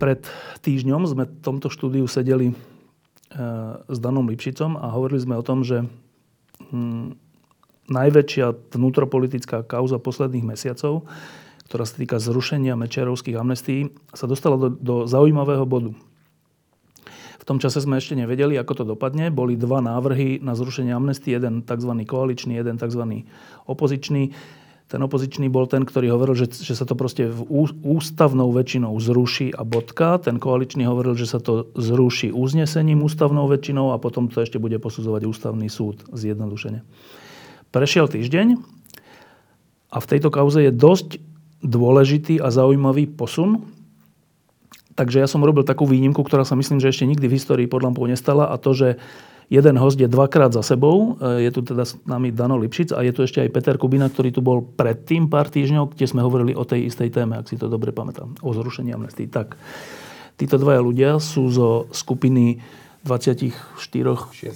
Pred týždňom sme v tomto štúdiu sedeli e, s Danom Lipšicom a hovorili sme o tom, že hm, najväčšia vnútropolitická kauza posledných mesiacov, ktorá sa týka zrušenia mečiarovských amnestí, sa dostala do, do zaujímavého bodu. V tom čase sme ešte nevedeli, ako to dopadne. Boli dva návrhy na zrušenie amnestii, jeden tzv. koaličný, jeden tzv. opozičný ten opozičný bol ten, ktorý hovoril, že, že sa to proste v ústavnou väčšinou zruší a bodka. Ten koaličný hovoril, že sa to zruší uznesením ústavnou väčšinou a potom to ešte bude posudzovať ústavný súd zjednodušene. Prešiel týždeň a v tejto kauze je dosť dôležitý a zaujímavý posun. Takže ja som robil takú výnimku, ktorá sa myslím, že ešte nikdy v histórii pod lampou nestala a to, že Jeden host je dvakrát za sebou. E, je tu teda s nami Dano Lipšic a je tu ešte aj Peter Kubina, ktorý tu bol predtým pár týždňov, kde sme hovorili o tej istej téme, ak si to dobre pamätám, o zrušení amnestii. Tak, títo dvaja ľudia sú zo skupiny 24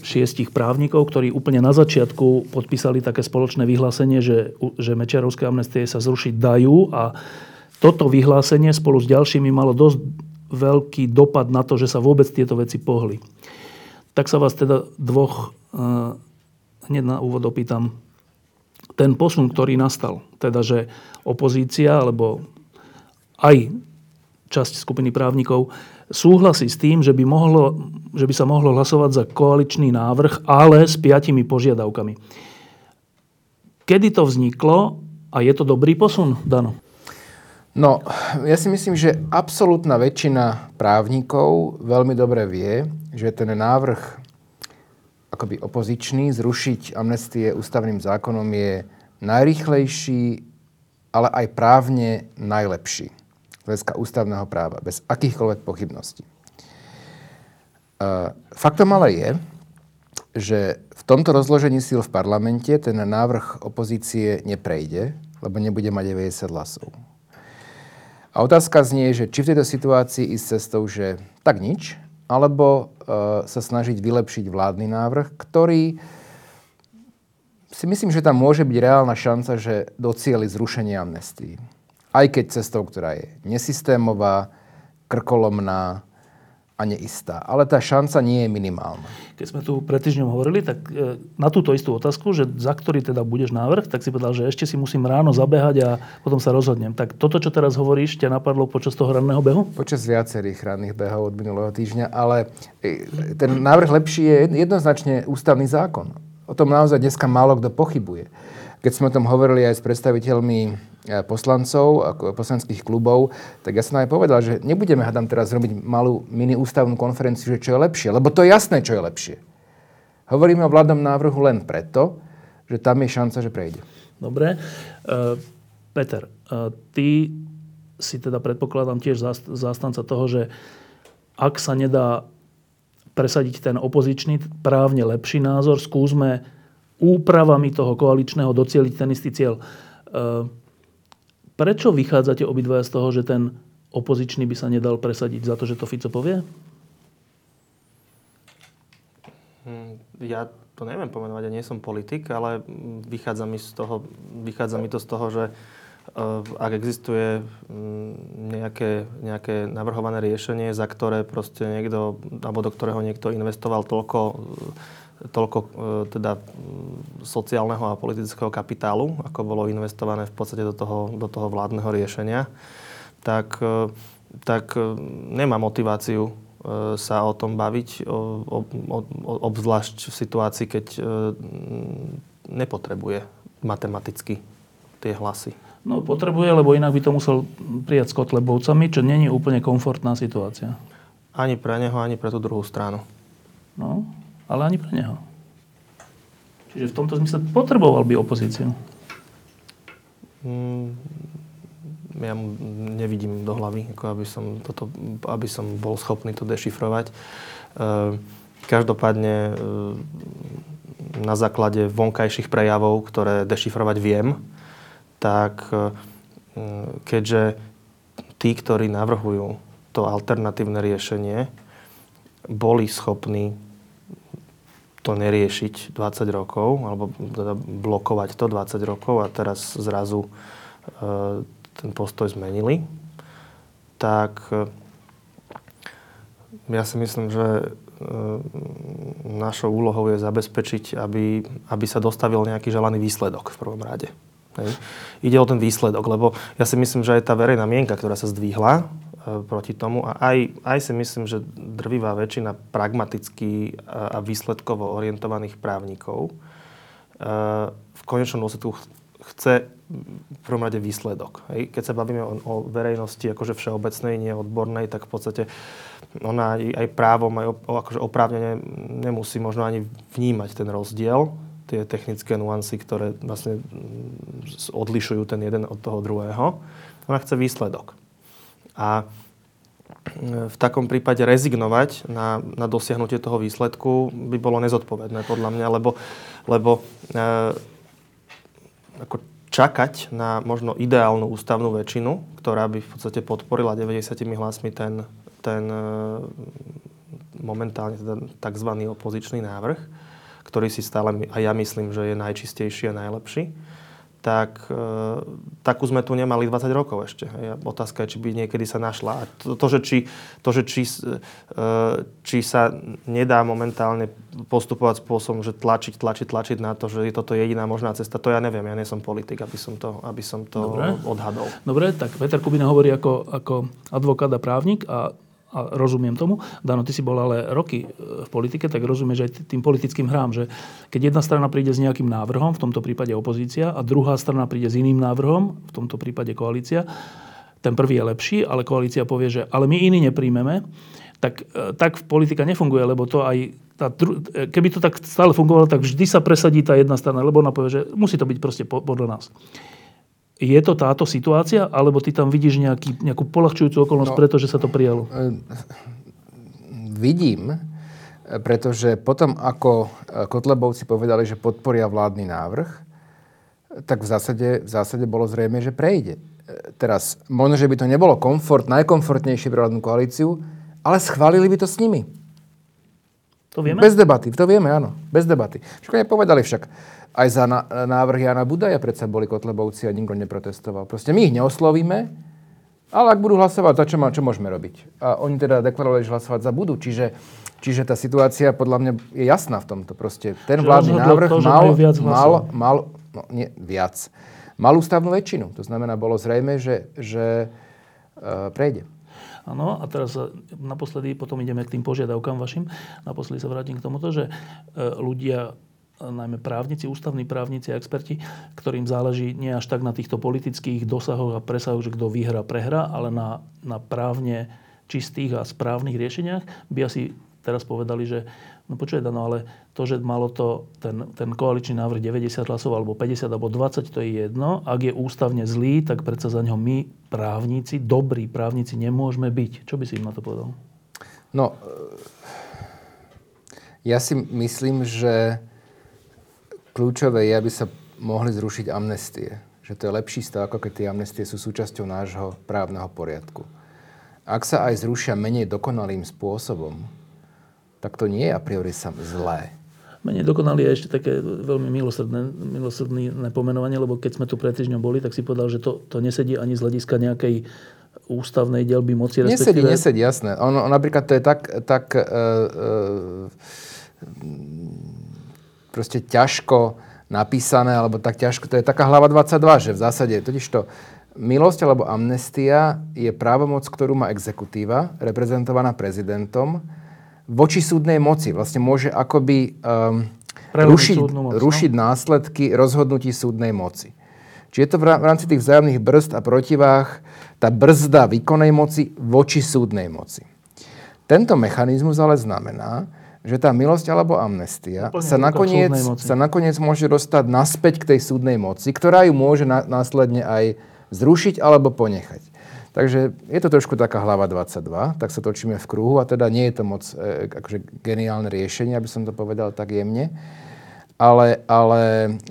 6 právnikov, ktorí úplne na začiatku podpísali také spoločné vyhlásenie, že, že Mečiarovské amnestie sa zrušiť dajú a toto vyhlásenie spolu s ďalšími malo dosť veľký dopad na to, že sa vôbec tieto veci pohli. Tak sa vás teda dvoch uh, hneď na úvod opýtam. Ten posun, ktorý nastal, teda že opozícia alebo aj časť skupiny právnikov súhlasí s tým, že by, mohlo, že by sa mohlo hlasovať za koaličný návrh, ale s piatimi požiadavkami. Kedy to vzniklo a je to dobrý posun, Dano? No, ja si myslím, že absolútna väčšina právnikov veľmi dobre vie, že ten návrh akoby opozičný, zrušiť amnestie ústavným zákonom je najrýchlejší, ale aj právne najlepší z hľadiska ústavného práva, bez akýchkoľvek pochybností. Faktom ale je, že v tomto rozložení síl v parlamente ten návrh opozície neprejde, lebo nebude mať 90 hlasov. A otázka znie, že či v tejto situácii ísť cestou, že tak nič, alebo e, sa snažiť vylepšiť vládny návrh, ktorý si myslím, že tam môže byť reálna šanca, že docieli zrušenie amnestii. Aj keď cestou, ktorá je nesystémová, krkolomná, a neistá. Ale tá šanca nie je minimálna. Keď sme tu pred týždňom hovorili, tak e, na túto istú otázku, že za ktorý teda budeš návrh, tak si povedal, že ešte si musím ráno zabehať a potom sa rozhodnem. Tak toto, čo teraz hovoríš, ťa napadlo počas toho ranného behu? Počas viacerých ranných behov od minulého týždňa, ale e, ten návrh lepší je jednoznačne ústavný zákon. O tom naozaj dneska málo kto pochybuje. Keď sme o tom hovorili aj s predstaviteľmi E, poslancov, ako poslanských klubov, tak ja som aj povedal, že nebudeme hádam teraz robiť malú mini ústavnú konferenciu, že čo je lepšie, lebo to je jasné, čo je lepšie. Hovoríme o vládnom návrhu len preto, že tam je šanca, že prejde. Dobre. Uh, Peter, uh, ty si teda predpokladám tiež zástanca toho, že ak sa nedá presadiť ten opozičný, právne lepší názor, skúsme úpravami toho koaličného docieliť ten istý cieľ. Uh, Prečo vychádzate obidvaja z toho, že ten opozičný by sa nedal presadiť za to, že to Fico povie? Hm, ja to neviem pomenovať, ja nie som politik, ale vychádza mi, z toho, vychádza mi to z toho, že uh, ak existuje um, nejaké, nejaké navrhované riešenie, za ktoré proste niekto, alebo do ktorého niekto investoval toľko toľko e, teda sociálneho a politického kapitálu, ako bolo investované v podstate do toho, do toho vládneho riešenia, tak, e, tak e, nemá motiváciu sa o tom baviť, o, o, o, obzvlášť v situácii, keď nepotrebuje matematicky tie hlasy. No potrebuje, lebo inak by to musel prijať s Kotlebovcami, čo není úplne komfortná situácia. Ani pre neho, ani pre tú druhú stranu. No, ale ani pre neho. Čiže v tomto zmysle potreboval by opozíciu. Mm, ja mu nevidím do hlavy, ako aby, som toto, aby som bol schopný to dešifrovať. E, každopádne e, na základe vonkajších prejavov, ktoré dešifrovať viem, tak e, keďže tí, ktorí navrhujú to alternatívne riešenie, boli schopní to neriešiť 20 rokov, alebo teda blokovať to 20 rokov a teraz zrazu e, ten postoj zmenili, tak e, ja si myslím, že e, našou úlohou je zabezpečiť, aby, aby sa dostavil nejaký želaný výsledok v prvom rade. Hej. Ide o ten výsledok, lebo ja si myslím, že aj tá verejná mienka, ktorá sa zdvihla, proti tomu a aj, aj si myslím, že drvivá väčšina pragmaticky a výsledkovo orientovaných právnikov e, v konečnom dôsledku chce v prvom rade výsledok. Keď sa bavíme o, o verejnosti akože všeobecnej, nie odbornej, tak v podstate ona aj, aj právom, aj akože oprávnene nemusí možno ani vnímať ten rozdiel, tie technické nuancy, ktoré vlastne odlišujú ten jeden od toho druhého. Ona chce výsledok. A e, v takom prípade rezignovať na, na dosiahnutie toho výsledku by bolo nezodpovedné podľa mňa, lebo, lebo e, ako čakať na možno ideálnu ústavnú väčšinu, ktorá by v podstate podporila 90 hlasmi ten, ten e, momentálne teda tzv. opozičný návrh, ktorý si stále, a ja myslím, že je najčistejší a najlepší, tak e, takú sme tu nemali 20 rokov ešte. Hej. Otázka je, či by niekedy sa našla. A to, to že, či, to, že či, e, či sa nedá momentálne postupovať spôsobom, že tlačiť, tlačiť, tlačiť na to, že je toto jediná možná cesta, to ja neviem. Ja nie som politik, aby som to, aby som to Dobre. odhadol. Dobre, tak Peter Kubina hovorí ako, ako advokát a právnik a a rozumiem tomu. Dano, ty si bol ale roky e, v politike, tak rozumieš aj tým politickým hrám, že keď jedna strana príde s nejakým návrhom, v tomto prípade opozícia, a druhá strana príde s iným návrhom, v tomto prípade koalícia, ten prvý je lepší, ale koalícia povie, že ale my iný nepríjmeme, tak, e, tak politika nefunguje, lebo to aj tá, e, keby to tak stále fungovalo, tak vždy sa presadí tá jedna strana, lebo ona povie, že musí to byť proste podľa nás. Je to táto situácia, alebo ty tam vidíš nejaký, nejakú polahčujúcu okolnosť, no, pretože sa to prijalo? E, vidím, pretože potom, ako Kotlebovci povedali, že podporia vládny návrh, tak v zásade, v zásade bolo zrejme, že prejde. E, teraz, možno, že by to nebolo komfort, najkomfortnejšie pre vládnu koalíciu, ale schválili by to s nimi. To vieme? Bez debaty, to vieme, áno. Bez debaty. Všetko nepovedali však aj za návrh Jana Budaja predsa boli Kotlebovci a nikto neprotestoval. Proste my ich neoslovíme, ale ak budú hlasovať, za čo, má, čo môžeme robiť? A oni teda deklarovali, že hlasovať za budú. Čiže, čiže tá situácia podľa mňa je jasná v tomto. Proste ten že vládny návrh to, mal, mal, mal, no nie, viac. Mal ústavnú väčšinu. To znamená, bolo zrejme, že, že uh, prejde. Áno, a teraz naposledy, potom ideme k tým požiadavkám vašim, naposledy sa vrátim k tomuto, že uh, ľudia najmä právnici, ústavní právnici a experti, ktorým záleží nie až tak na týchto politických dosahoch a presahoch, že kto vyhra, prehra, ale na, na právne čistých a správnych riešeniach, by asi teraz povedali, že no počuje, no ale to, že malo to ten, ten koaličný návrh 90 hlasov alebo 50 alebo 20, to je jedno. Ak je ústavne zlý, tak predsa za ňo my, právnici, dobrí právnici, nemôžeme byť. Čo by si im na to povedal? No, ja si myslím, že kľúčové je, aby sa mohli zrušiť amnestie. Že to je lepší stav, ako keď tie amnestie sú súčasťou nášho právneho poriadku. Ak sa aj zrušia menej dokonalým spôsobom, tak to nie je a priori zlé. Menej dokonalý je ešte také veľmi milosrdné, milosrdné pomenovanie, lebo keď sme tu pred týždňom boli, tak si povedal, že to, to nesedí ani z hľadiska nejakej ústavnej delby moci. Nesedí, nesedí, jasné. Ono, napríklad to je tak, tak uh, uh, proste ťažko napísané, alebo tak ťažko, to je taká hlava 22, že v zásade totiž to milosť alebo amnestia je právomoc, ktorú má exekutíva, reprezentovaná prezidentom, voči súdnej moci. Vlastne môže akoby um, rušiť, moc, no? rušiť následky rozhodnutí súdnej moci. Čiže je to v rámci tých vzájomných brzd a protivách tá brzda výkonnej moci voči súdnej moci. Tento mechanizmus ale znamená, že tá milosť alebo amnestia Úplne sa nakoniec, sa nakoniec môže dostať naspäť k tej súdnej moci, ktorá ju môže na, následne aj zrušiť alebo ponechať. Takže je to trošku taká hlava 22, tak sa točíme v kruhu a teda nie je to moc e, akože geniálne riešenie, aby som to povedal tak jemne. Ale, ale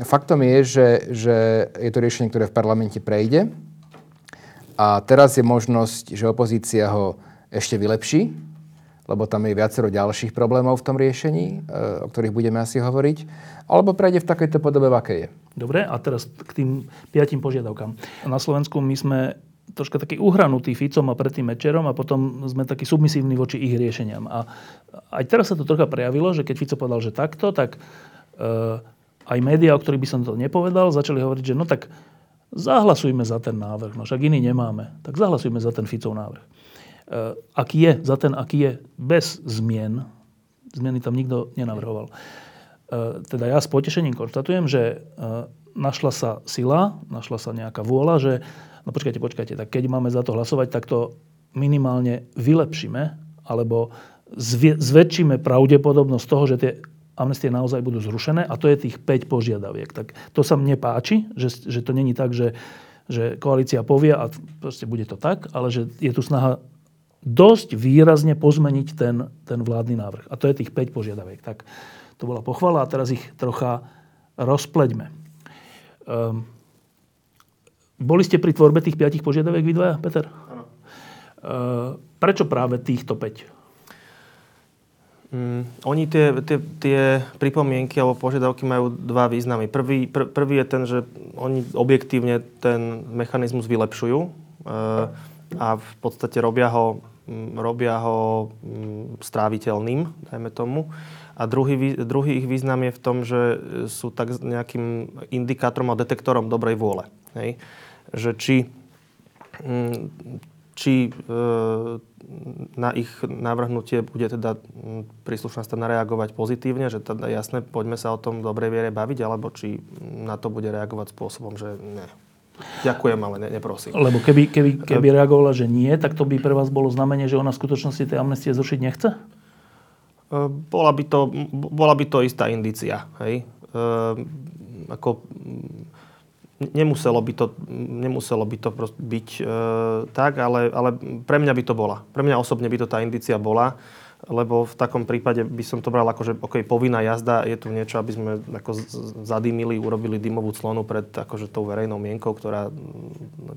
faktom je, že, že je to riešenie, ktoré v parlamente prejde. A teraz je možnosť, že opozícia ho ešte vylepší, lebo tam je viacero ďalších problémov v tom riešení, e, o ktorých budeme asi hovoriť, alebo prejde v takejto podobe, v akej je. Dobre, a teraz k tým piatim požiadavkám. Na Slovensku my sme troška taký uhranutý Ficom a predtým Mečerom a potom sme takí submisívni voči ich riešeniam. A aj teraz sa to trocha prejavilo, že keď Fico povedal, že takto, tak e, aj médiá, o ktorých by som to nepovedal, začali hovoriť, že no tak zahlasujme za ten návrh. No však iný nemáme. Tak zahlasujme za ten Ficov návrh. E, aký je, za ten aký je, bez zmien, zmieny tam nikto nenavrhoval. E, teda ja s potešením konštatujem, že e, našla sa sila, našla sa nejaká vôľa, že no počkajte, počkajte, tak keď máme za to hlasovať, tak to minimálne vylepšíme, alebo zväčšíme pravdepodobnosť toho, že tie amnestie naozaj budú zrušené a to je tých 5 požiadaviek. Tak to sa mne páči, že, že to není tak, že, že koalícia povie a proste bude to tak, ale že je tu snaha dosť výrazne pozmeniť ten, ten vládny návrh. A to je tých 5 požiadaviek. Tak to bola pochvala a teraz ich trocha rozpleďme. Um, boli ste pri tvorbe tých 5 požiadaviek vy dvaja, Peter? Áno. Uh, prečo práve týchto 5? Mm, oni tie, tie, tie pripomienky alebo požiadavky majú dva významy. Prvý, pr, prvý je ten, že oni objektívne ten mechanizmus vylepšujú e, a v podstate robia ho, mm, robia ho mm, stráviteľným, dajme tomu. A druhý, druhý ich význam je v tom, že sú tak nejakým indikátorom a detektorom dobrej vôle. Hej? Že či, mm, či e, na ich navrhnutie bude teda príslušná strana reagovať pozitívne, že teda jasné, poďme sa o tom v dobrej viere baviť, alebo či na to bude reagovať spôsobom, že ne. Ďakujem, ale ne, neprosím. Lebo keby, keby, keby reagovala, že nie, tak to by pre vás bolo znamenie, že ona v skutočnosti tej amnestie zrušiť nechce? E, Bola by to, bola by to istá indícia. Hej? E, ako, mm, nemuselo by to, nemuselo by to byť e, tak, ale, ale pre mňa by to bola. Pre mňa osobne by to tá indícia bola, lebo v takom prípade by som to bral ako, že okay, povinná jazda, je tu niečo, aby sme ako zadýmili, urobili dymovú clonu pred akože tou verejnou mienkou, ktorá,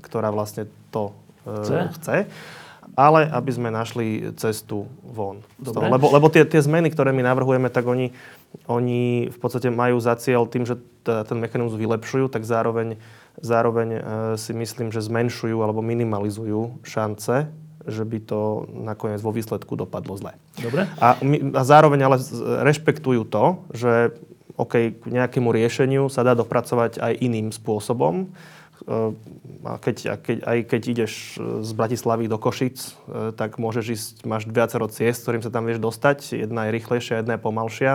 ktorá vlastne to e, Chce? chce. Ale aby sme našli cestu von. Dobre. Lebo, lebo tie, tie zmeny, ktoré my navrhujeme, tak oni, oni v podstate majú za cieľ tým, že t- ten mechanizmus vylepšujú, tak zároveň, zároveň e, si myslím, že zmenšujú alebo minimalizujú šance, že by to nakoniec vo výsledku dopadlo zle. Dobre? A, my, a zároveň ale rešpektujú to, že OK, k nejakému riešeniu sa dá dopracovať aj iným spôsobom. E, A keď, a keď, aj keď ideš e, z Bratislavy do Košic, e, tak môžeš ísť, máš viacero ciest, ktorým sa tam vieš dostať. Jedna je rýchlejšia, jedna je pomalšia.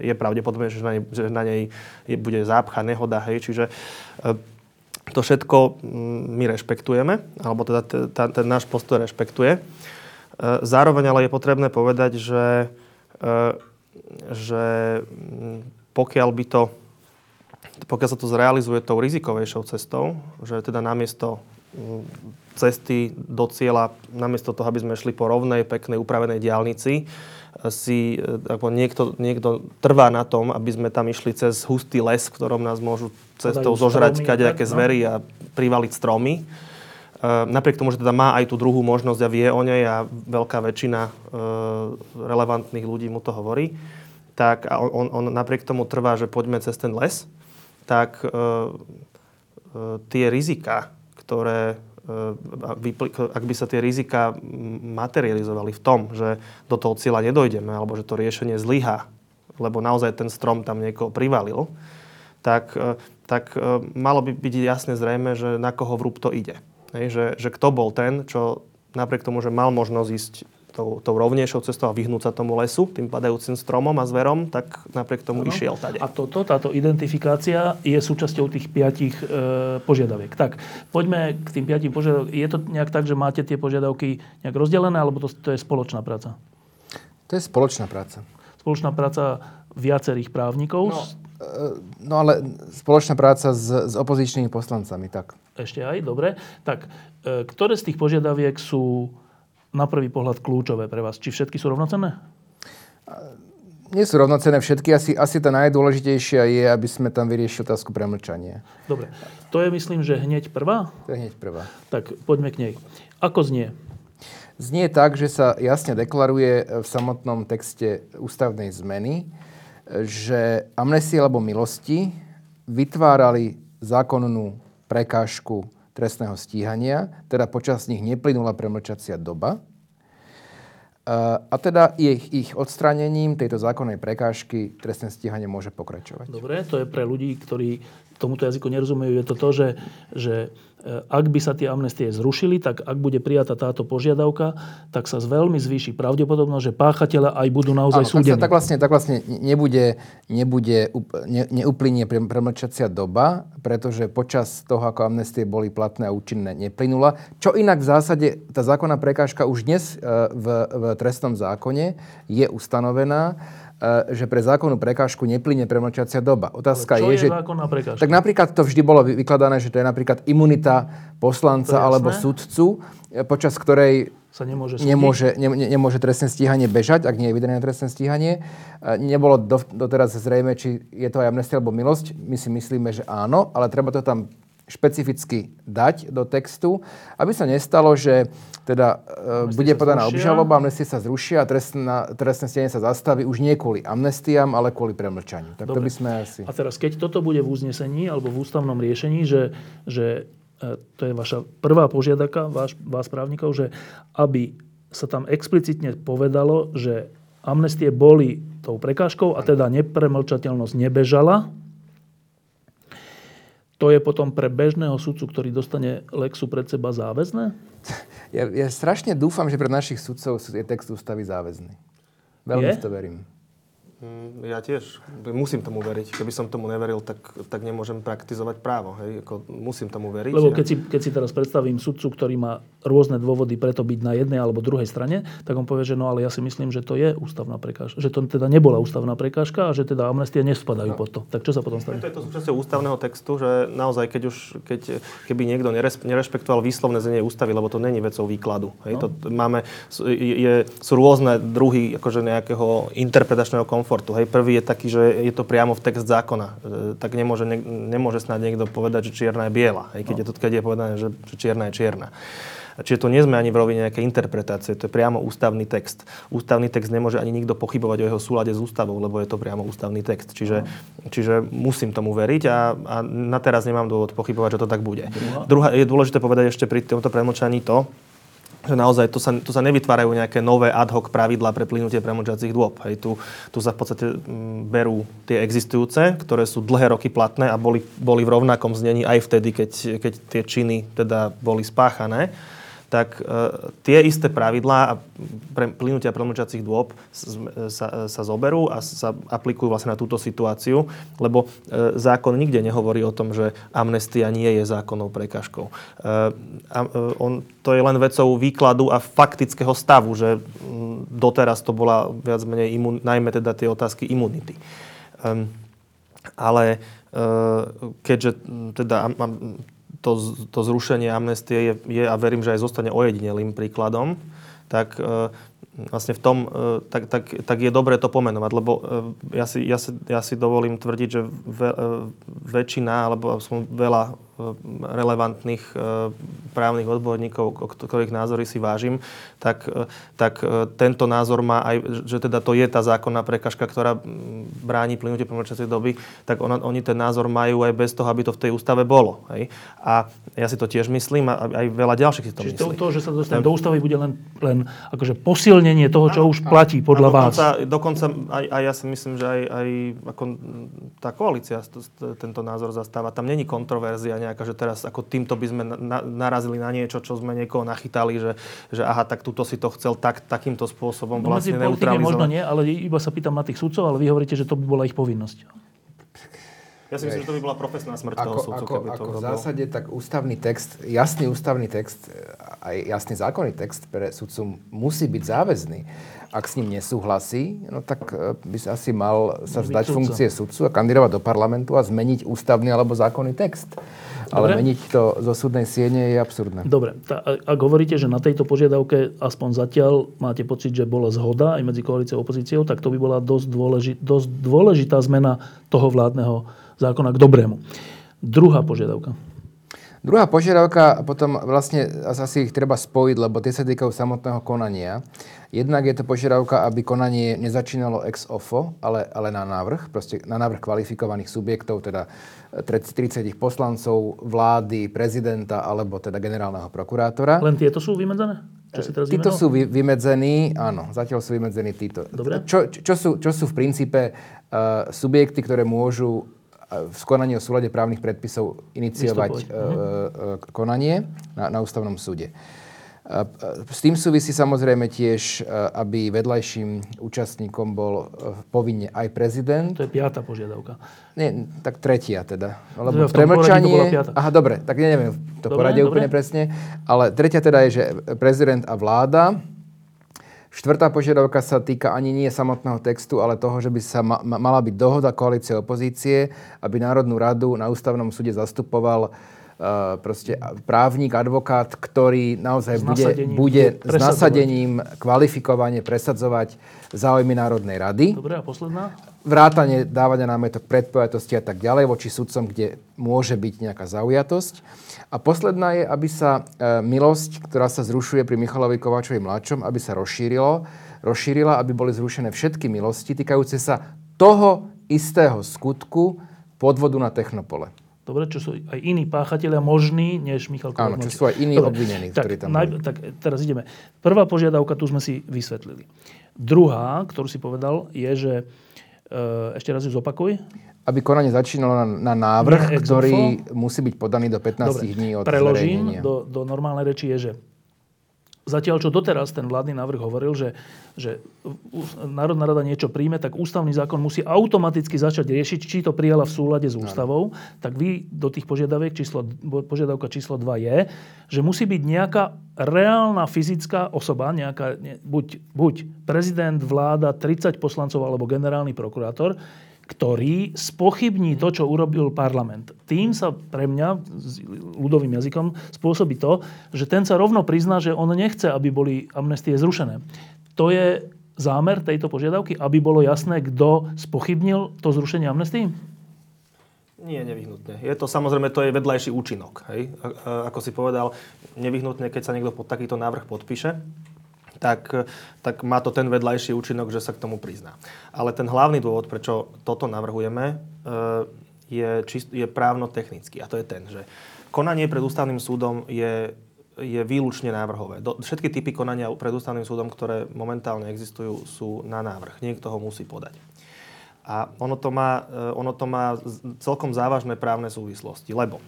Je pravdepodobné, že na nej, že na nej je, bude zápcha, nehoda, hej. Čiže to všetko mm, my rešpektujeme, alebo teda ten náš postoj rešpektuje. E, Zároveň ale je potrebné povedať, že, e, že mm, pokiaľ by to pokiaľ sa to zrealizuje tou rizikovejšou cestou, že teda namiesto mm, cesty do cieľa, namiesto toho, aby sme šli po rovnej, peknej, upravenej diálnici, si e, ako niekto, niekto trvá na tom, aby sme tam išli cez hustý les, v ktorom nás môžu cestou Padajú zožrať kadejaké no. zvery a privaliť stromy. E, Napriek tomu, že teda má aj tú druhú možnosť a vie o nej a veľká väčšina e, relevantných ľudí mu to hovorí, tak a on, on napriek tomu trvá, že poďme cez ten les, tak tie rizika, ktoré ak by, sa tie rizika materializovali v tom, že do toho cieľa nedojdeme, alebo že to riešenie zlyhá, lebo naozaj ten strom tam niekoho privalil, tak, e, tak e, malo by byť jasne zrejme, že na koho vrúb to ide. Hej, že, že kto bol ten, čo napriek tomu, že mal možnosť ísť tou, tou rovnejšou cestou a vyhnúť sa tomu lesu, tým padajúcim stromom a zverom, tak napriek tomu Áno. išiel tade. A toto, táto identifikácia je súčasťou tých piatich e, požiadaviek. Tak, poďme k tým piatim požiadavkám. Je to nejak tak, že máte tie požiadavky nejak rozdelené, alebo to, to je spoločná práca? To je spoločná práca. Spoločná práca viacerých právnikov. No, no ale spoločná práca s, s opozičnými poslancami, tak. Ešte aj, dobre. Tak, e, ktoré z tých požiadaviek sú na prvý pohľad kľúčové pre vás? Či všetky sú rovnocenné? Nie sú rovnocenné všetky. Asi, asi tá najdôležitejšia je, aby sme tam vyriešili otázku premlčania. Dobre. To je, myslím, že hneď prvá? To je hneď prvá. Tak poďme k nej. Ako znie? Znie tak, že sa jasne deklaruje v samotnom texte ústavnej zmeny, že amnestie alebo milosti vytvárali zákonnú prekážku trestného stíhania, teda počas nich neplynula premlčacia doba, a teda ich, ich odstranením tejto zákonnej prekážky trestné stíhanie môže pokračovať. Dobre, to je pre ľudí, ktorí tomuto jazyku nerozumejú, je to to, že, že ak by sa tie amnestie zrušili, tak ak bude prijatá táto požiadavka, tak sa veľmi zvýši pravdepodobnosť, že páchateľa aj budú naozaj Áno, súdení. Tak, tak, vlastne, tak vlastne nebude, nebude ne, neuplynie premlčacia doba, pretože počas toho, ako amnestie boli platné a účinné, neplynula. Čo inak v zásade, tá zákonná prekážka už dnes e, v, v trestnom zákone je ustanovená že pre zákonnú prekážku neplyne premlčacia doba. Otázka Ale čo je, je, že... zákonná prekážka? Tak napríklad to vždy bolo vykladané, že to je napríklad imunita poslanca alebo sudcu, e, počas ktorej sa nemôže, nemôže, ne, nemôže trestné stíhanie bežať, ak nie je vydané trestné stíhanie. E, nebolo do, doteraz zrejme, či je to aj amnestia alebo milosť. My si myslíme, že áno, ale treba to tam špecificky dať do textu, aby sa nestalo, že teda e, bude podaná obžaloba, amnestie sa zrušia a trestná, trestné stianie sa zastaví už nie kvôli amnestiám, ale kvôli premlčaniu. Tak Dobre. to by sme asi... A teraz, keď toto bude v uznesení alebo v ústavnom riešení, že, že e, to je vaša prvá požiadaka, váš, vás právnikov, že aby sa tam explicitne povedalo, že amnestie boli tou prekážkou a teda nepremlčateľnosť nebežala, to je potom pre bežného sudcu, ktorý dostane Lexu pred seba záväzné? Ja, ja strašne dúfam, že pre našich sudcov je text ústavy záväzný. Veľmi je? to verím. Mm, ja tiež musím tomu veriť. Keby som tomu neveril, tak, tak nemôžem praktizovať právo. Hej? Ako, musím tomu veriť. Lebo keď si, keď si teraz predstavím sudcu, ktorý má rôzne dôvody preto byť na jednej alebo druhej strane, tak on povie, že no ale ja si myslím, že to je ústavná prekážka. Že to teda nebola ústavná prekážka a že teda amnestie nespadajú no. pod to. Tak čo sa potom stane? To je to súčasťou ústavného textu, že naozaj, keď už, keď, keby niekto nerešpektoval výslovné znenie ústavy, lebo to není vecou výkladu. Hej? No. To máme, je, sú rôzne druhy akože nejakého interpretačného konfliktu komfortu. Hej, prvý je taký, že je to priamo v text zákona. E, tak nemôže, ne, nemôže snad niekto povedať, že čierna je biela. Hej, keď, no. je to, keď je povedané, že, že čierna je čierna. Čiže to nie sme ani v rovine nejaké interpretácie, to je priamo ústavný text. Ústavný text nemôže ani nikto pochybovať o jeho súlade s ústavou, lebo je to priamo ústavný text. Čiže, no. čiže musím tomu veriť a, a na teraz nemám dôvod pochybovať, že to tak bude. Druhá, je dôležité povedať ešte pri tomto premlčaní to, že naozaj tu sa, tu sa nevytvárajú nejaké nové ad hoc pravidlá pre plynutie premlčacích dôb. Hej, tu, tu sa v podstate mm, berú tie existujúce, ktoré sú dlhé roky platné a boli, boli v rovnakom znení aj vtedy, keď, keď tie činy teda boli spáchané tak e, tie isté pravidlá a pre plynutia premlčacích dôb sa, sa zoberú a sa aplikujú vlastne na túto situáciu, lebo e, zákon nikde nehovorí o tom, že amnestia nie je zákonnou prekážkou. E, a, e, on, to je len vecou výkladu a faktického stavu, že m, doteraz to bola viac menej imun, najmä teda tie otázky imunity. E, ale keďže teda to, to zrušenie amnestie je, je a verím, že aj zostane ojedinelým príkladom, tak e, vlastne v tom, e, tak, tak, tak je dobré to pomenovať, lebo e, ja si, ja si, ja si dovolím tvrdiť, že ve, väčšina, alebo veľa relevantných e, právnych odborníkov, ktorých názory si vážim, tak, e, tak tento názor má aj, že teda to je tá zákonná prekažka, ktorá bráni plynutie pomlčacej doby, tak ona, oni ten názor majú aj bez toho, aby to v tej ústave bolo. Hej? A ja si to tiež myslím a aj veľa ďalších si to Čiže myslí. to, že sa dostane do ústavy, bude len, len akože posilnenie toho, čo už platí podľa dokonca, vás. Dokonca aj, aj ja si myslím, že aj, aj ako tá koalícia tento názor zastáva. Tam není kontroverzia nejaká, že teraz ako týmto by sme na, narazili na niečo, čo sme niekoho nachytali, že, že aha, tak tuto si to chcel tak, takýmto spôsobom no, vlastne neutralizovať. možno nie, ale iba sa pýtam na tých sudcov, ale vy hovoríte, že to by bola ich povinnosť. Ja si myslím, že to by bola profesná smrť toho Ako, súdcu, ako, keby to ako v zásade, tak ústavný text, jasný ústavný text, aj jasný zákonný text pre sudcu musí byť záväzný. Ak s ním nesúhlasí, no tak e, by sa asi mal sa vzdať sudca. funkcie sudcu a kandidovať do parlamentu a zmeniť ústavný alebo zákonný text. Ale Dobre. meniť to zo súdnej siene je absurdné. Dobre, tá, ak hovoríte, že na tejto požiadavke aspoň zatiaľ máte pocit, že bola zhoda aj medzi koalíciou a opozíciou, tak to by bola dosť, dôleži, dosť dôležitá zmena toho vládneho zákona k dobrému. Druhá požiadavka. Druhá požiadavka, potom vlastne asi ich treba spojiť, lebo tie sa týkajú samotného konania. Jednak je to požiadavka, aby konanie nezačínalo ex ofo, ale, ale na návrh, proste na návrh kvalifikovaných subjektov, teda 30 poslancov, vlády, prezidenta alebo teda generálneho prokurátora. Len tieto sú vymedzené? Teraz Títo sú vy, vymedzení, áno, zatiaľ sú vymedzení títo. Dobre. Čo, čo, sú, čo sú v princípe uh, subjekty, ktoré môžu v konaní o súlade právnych predpisov iniciovať Vystupovať. uh, uh, konanie na, na ústavnom súde. Uh, S tým súvisí samozrejme tiež, aby vedľajším účastníkom bol povinne aj prezident. To je piata požiadavka. Nie, tak tretia teda. Lebo bola piata. Aha, dobre, tak neviem to Dobre, poradie dobre. úplne presne. Ale tretia teda je, že prezident a vláda. Štvrtá požiadavka sa týka ani nie samotného textu, ale toho, že by sa ma, ma, mala byť dohoda koalície opozície, aby Národnú radu na ústavnom súde zastupoval uh, proste právnik, advokát, ktorý naozaj S bude, bude s nasadením kvalifikovane presadzovať záujmy Národnej rady Dobre, a posledná? vrátanie dávania námetok predpojatosti a tak ďalej voči sudcom, kde môže byť nejaká zaujatosť. A posledná je, aby sa e, milosť, ktorá sa zrušuje pri Michalovi Kováčovi mladšom, aby sa rozšírilo, rozšírila, aby boli zrušené všetky milosti týkajúce sa toho istého skutku podvodu na Technopole. Dobre, čo sú aj iní páchatelia možní, než Michal Kováč. Áno, čo sú aj iní Dobre, obvinení, tak, ktorí tam naj, tak teraz ideme. Prvá požiadavka, tu sme si vysvetlili. Druhá, ktorú si povedal, je, že e, ešte raz ju zopakuj. Aby konanie začínalo na, na návrh, ex ktorý musí byť podaný do 15 Dobre, dní od preložím do, do normálnej reči je, že zatiaľ, čo doteraz ten vládny návrh hovoril, že, že Národná rada niečo príjme, tak ústavný zákon musí automaticky začať riešiť, či to prijala v súlade s ústavou, tak vy do tých požiadaviek číslo, požiadavka číslo 2 je, že musí byť nejaká reálna fyzická osoba, nejaká, ne, buď, buď prezident, vláda, 30 poslancov alebo generálny prokurátor, ktorý spochybní to, čo urobil parlament. Tým sa pre mňa, s ľudovým jazykom, spôsobí to, že ten sa rovno prizná, že on nechce, aby boli amnestie zrušené. To je zámer tejto požiadavky, aby bolo jasné, kto spochybnil to zrušenie amnestii? Nie, nevyhnutne. Je to samozrejme, to je vedľajší účinok. Hej? A, a, ako si povedal, nevyhnutne, keď sa niekto pod takýto návrh podpíše, tak, tak má to ten vedľajší účinok, že sa k tomu prizná. Ale ten hlavný dôvod, prečo toto navrhujeme, e, je, čist, je právno-technický. A to je ten, že konanie pred ústavným súdom je, je výlučne návrhové. Do, všetky typy konania pred ústavným súdom, ktoré momentálne existujú, sú na návrh. Niekto ho musí podať. A ono to má, e, ono to má celkom závažné právne súvislosti, lebo e,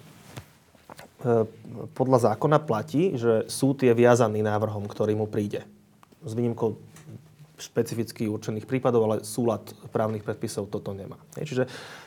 podľa zákona platí, že súd je viazaný návrhom, ktorý mu príde. S výnimkou špecificky určených prípadov, ale súlad právnych predpisov toto nemá. Hej, Čiže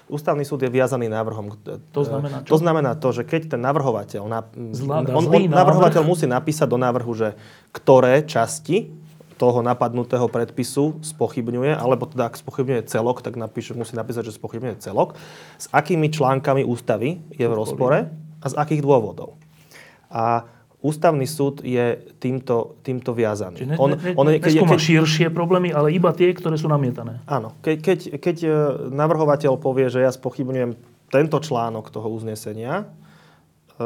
ústavný súd je viazaný návrhom. To znamená čo? To znamená to, že keď ten navrhovateľ... Na, on, on, návrh. navrhovateľ musí napísať do návrhu, že ktoré časti toho napadnutého predpisu spochybňuje, alebo teda ak spochybňuje celok, tak napíše, musí napísať, že spochybňuje celok. S akými článkami ústavy je v rozpore a z akých dôvodov. A ústavný súd je týmto, týmto viazaný. Čiže ne, on, ne, on, ne, keď, keď, širšie problémy, ale iba tie, ktoré sú namietané. áno, keď, keď, keď e, navrhovateľ povie, že ja spochybňujem tento článok toho uznesenia, e,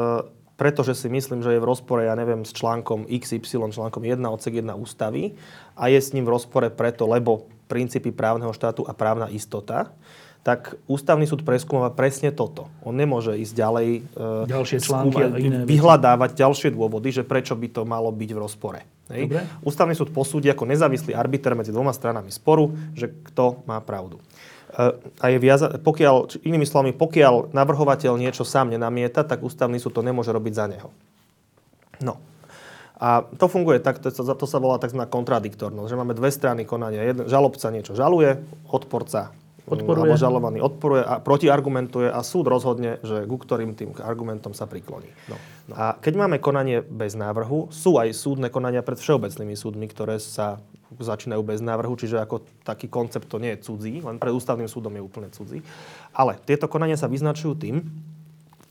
pretože si myslím, že je v rozpore, ja neviem, s článkom XY, článkom 1, odsek 1 ústavy a je s ním v rozpore preto, lebo princípy právneho štátu a právna istota, tak ústavný súd preskúmava presne toto. On nemôže ísť ďalej e, Ďalšie články a iné veci. vyhľadávať ďalšie dôvody, že prečo by to malo byť v rozpore. Hej? Dobre. Ústavný súd posúdi ako nezávislý arbiter medzi dvoma stranami sporu, že kto má pravdu. E, A je viaza, pokiaľ, inými slovami, pokiaľ navrhovateľ niečo sám nenamieta, tak ústavný súd to nemôže robiť za neho. No. A to funguje tak, to, to sa volá tzv. kontradiktornosť, že máme dve strany konania. Jeden, žalobca niečo žaluje, odporca Odporuje. alebo žalovaný odporuje a protiargumentuje a súd rozhodne, že ku ktorým tým argumentom sa prikloní. No. No. A keď máme konanie bez návrhu, sú aj súdne konania pred všeobecnými súdmi, ktoré sa začínajú bez návrhu, čiže ako taký koncept to nie je cudzí, len pred ústavným súdom je úplne cudzí. Ale tieto konania sa vyznačujú tým,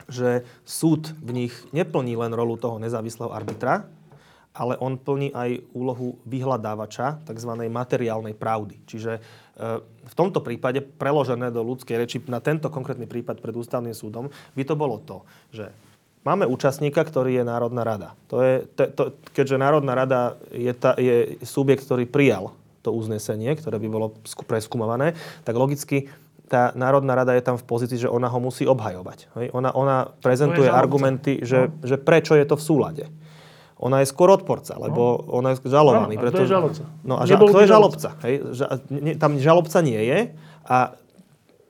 že súd v nich neplní len rolu toho nezávislého arbitra, ale on plní aj úlohu vyhľadávača tzv. materiálnej pravdy. Čiže v tomto prípade, preložené do ľudskej reči na tento konkrétny prípad pred ústavným súdom, by to bolo to, že máme účastníka, ktorý je Národná rada. To je, to, to, keďže Národná rada je, ta, je subjekt, ktorý prijal to uznesenie, ktoré by bolo preskúmované, tak logicky tá Národná rada je tam v pozícii, že ona ho musí obhajovať. Hej? Ona, ona prezentuje argumenty, že, no. že prečo je to v súlade. Ona je skôr odporca, lebo no. ona je žalovaný. No, preto, to je žalobca. No a ža- to je žalobca. Hej? Ža- ne, tam žalobca nie je a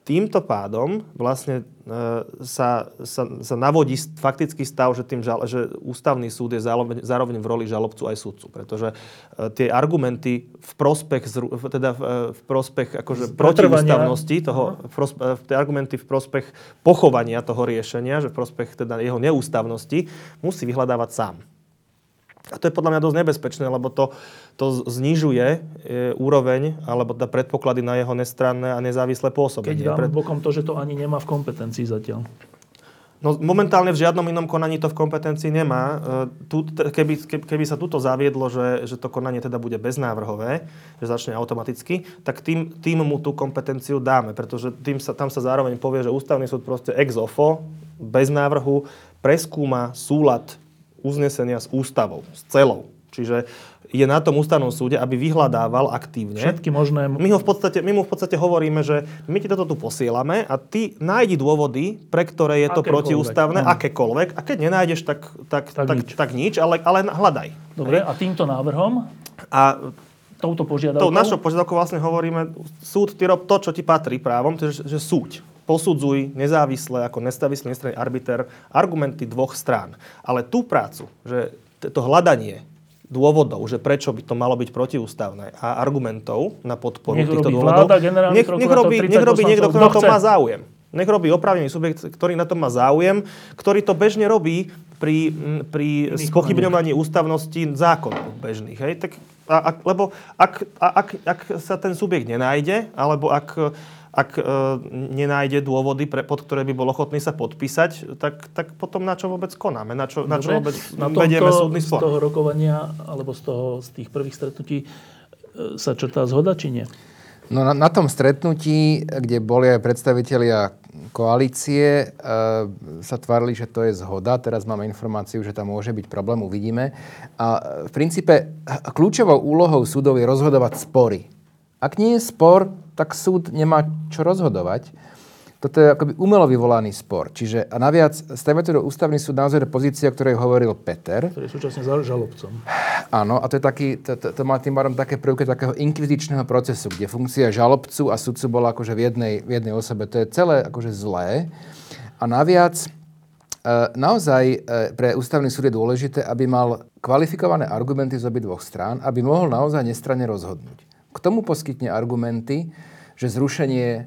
týmto pádom vlastne e, sa, sa, sa navodí faktický stav, že, tým žal, že ústavný súd je zároveň, zároveň v roli žalobcu aj súdcu. Pretože e, tie argumenty v prospech, teda v, e, v prospech akože protiústavnosti, toho, v prospe, tie argumenty v prospech pochovania toho riešenia, že v prospech teda jeho neústavnosti, musí vyhľadávať sám. A to je podľa mňa dosť nebezpečné, lebo to, to znižuje e, úroveň alebo teda predpoklady na jeho nestranné a nezávislé pôsobenie. Keď dám Pred... bokom to, že to ani nemá v kompetencii zatiaľ. No, momentálne v žiadnom inom konaní to v kompetencii nemá. E, tu, keby, keby sa tuto zaviedlo, že, že to konanie teda bude beznávrhové, že začne automaticky, tak tým, tým mu tú kompetenciu dáme, pretože tým sa, tam sa zároveň povie, že ústavný súd proste ex ofo, bez návrhu, preskúma súlad uznesenia s ústavou, s celou. Čiže je na tom ústavnom súde, aby vyhľadával aktívne. Všetky možné... My, ho v podstate, my mu v podstate hovoríme, že my ti toto tu posielame a ty nájdi dôvody, pre ktoré je to akékoľvek, protiústavné, no. akékoľvek. A keď nenájdeš, tak, tak, tak, tak, nič. tak nič, ale, ale hľadaj. Dobre, a týmto návrhom? A touto požiadavkou? Tou našou požiadavkou vlastne hovoríme, súd, ty rob to, čo ti patrí právom, že, že súď posudzuj nezávisle ako nezávislý nestranný arbiter argumenty dvoch strán. Ale tú prácu, že to hľadanie dôvodov, že prečo by to malo byť protiústavné a argumentov na podporu nech týchto dôvodov, vláda, nech, nech, robí, nech robí niekto, kto na to má záujem. Nech robí oprávnený subjekt, ktorý na to má záujem, ktorý to bežne robí pri, pri spochybňovaní ústavnosti zákonov bežných. Hej? Tak, a, a, lebo ak, a, ak, ak sa ten subjekt nenájde, alebo ak ak e, nenájde dôvody, pre, pod ktoré by bol ochotný sa podpísať, tak, tak potom na čo vôbec konáme? Na čo, na čo vôbec na vedieme súdny spor? Z toho rokovania, alebo z, toho, z tých prvých stretnutí e, sa črtá zhoda, či nie? No na, na tom stretnutí, kde boli aj predstavitelia koalície, e, sa tvárili, že to je zhoda. Teraz máme informáciu, že tam môže byť problém, uvidíme. A v princípe kľúčovou úlohou súdov je rozhodovať spory. Ak nie je spor, tak súd nemá čo rozhodovať. Toto je akoby umelo vyvolaný spor. Čiže a naviac stavia to do ústavný súd naozaj do pozície, o ktorej hovoril Peter. Ktorý je súčasne žalobcom. Áno, a to, je taký, to, to, to má tým pádom také prvky takého inkvizičného procesu, kde funkcia žalobcu a sudcu bola akože v jednej, v jednej osobe. To je celé akože zlé. A naviac e, naozaj e, pre ústavný súd je dôležité, aby mal kvalifikované argumenty z obidvoch strán, aby mohol naozaj nestranne rozhodnúť. K tomu poskytne argumenty, že zrušenie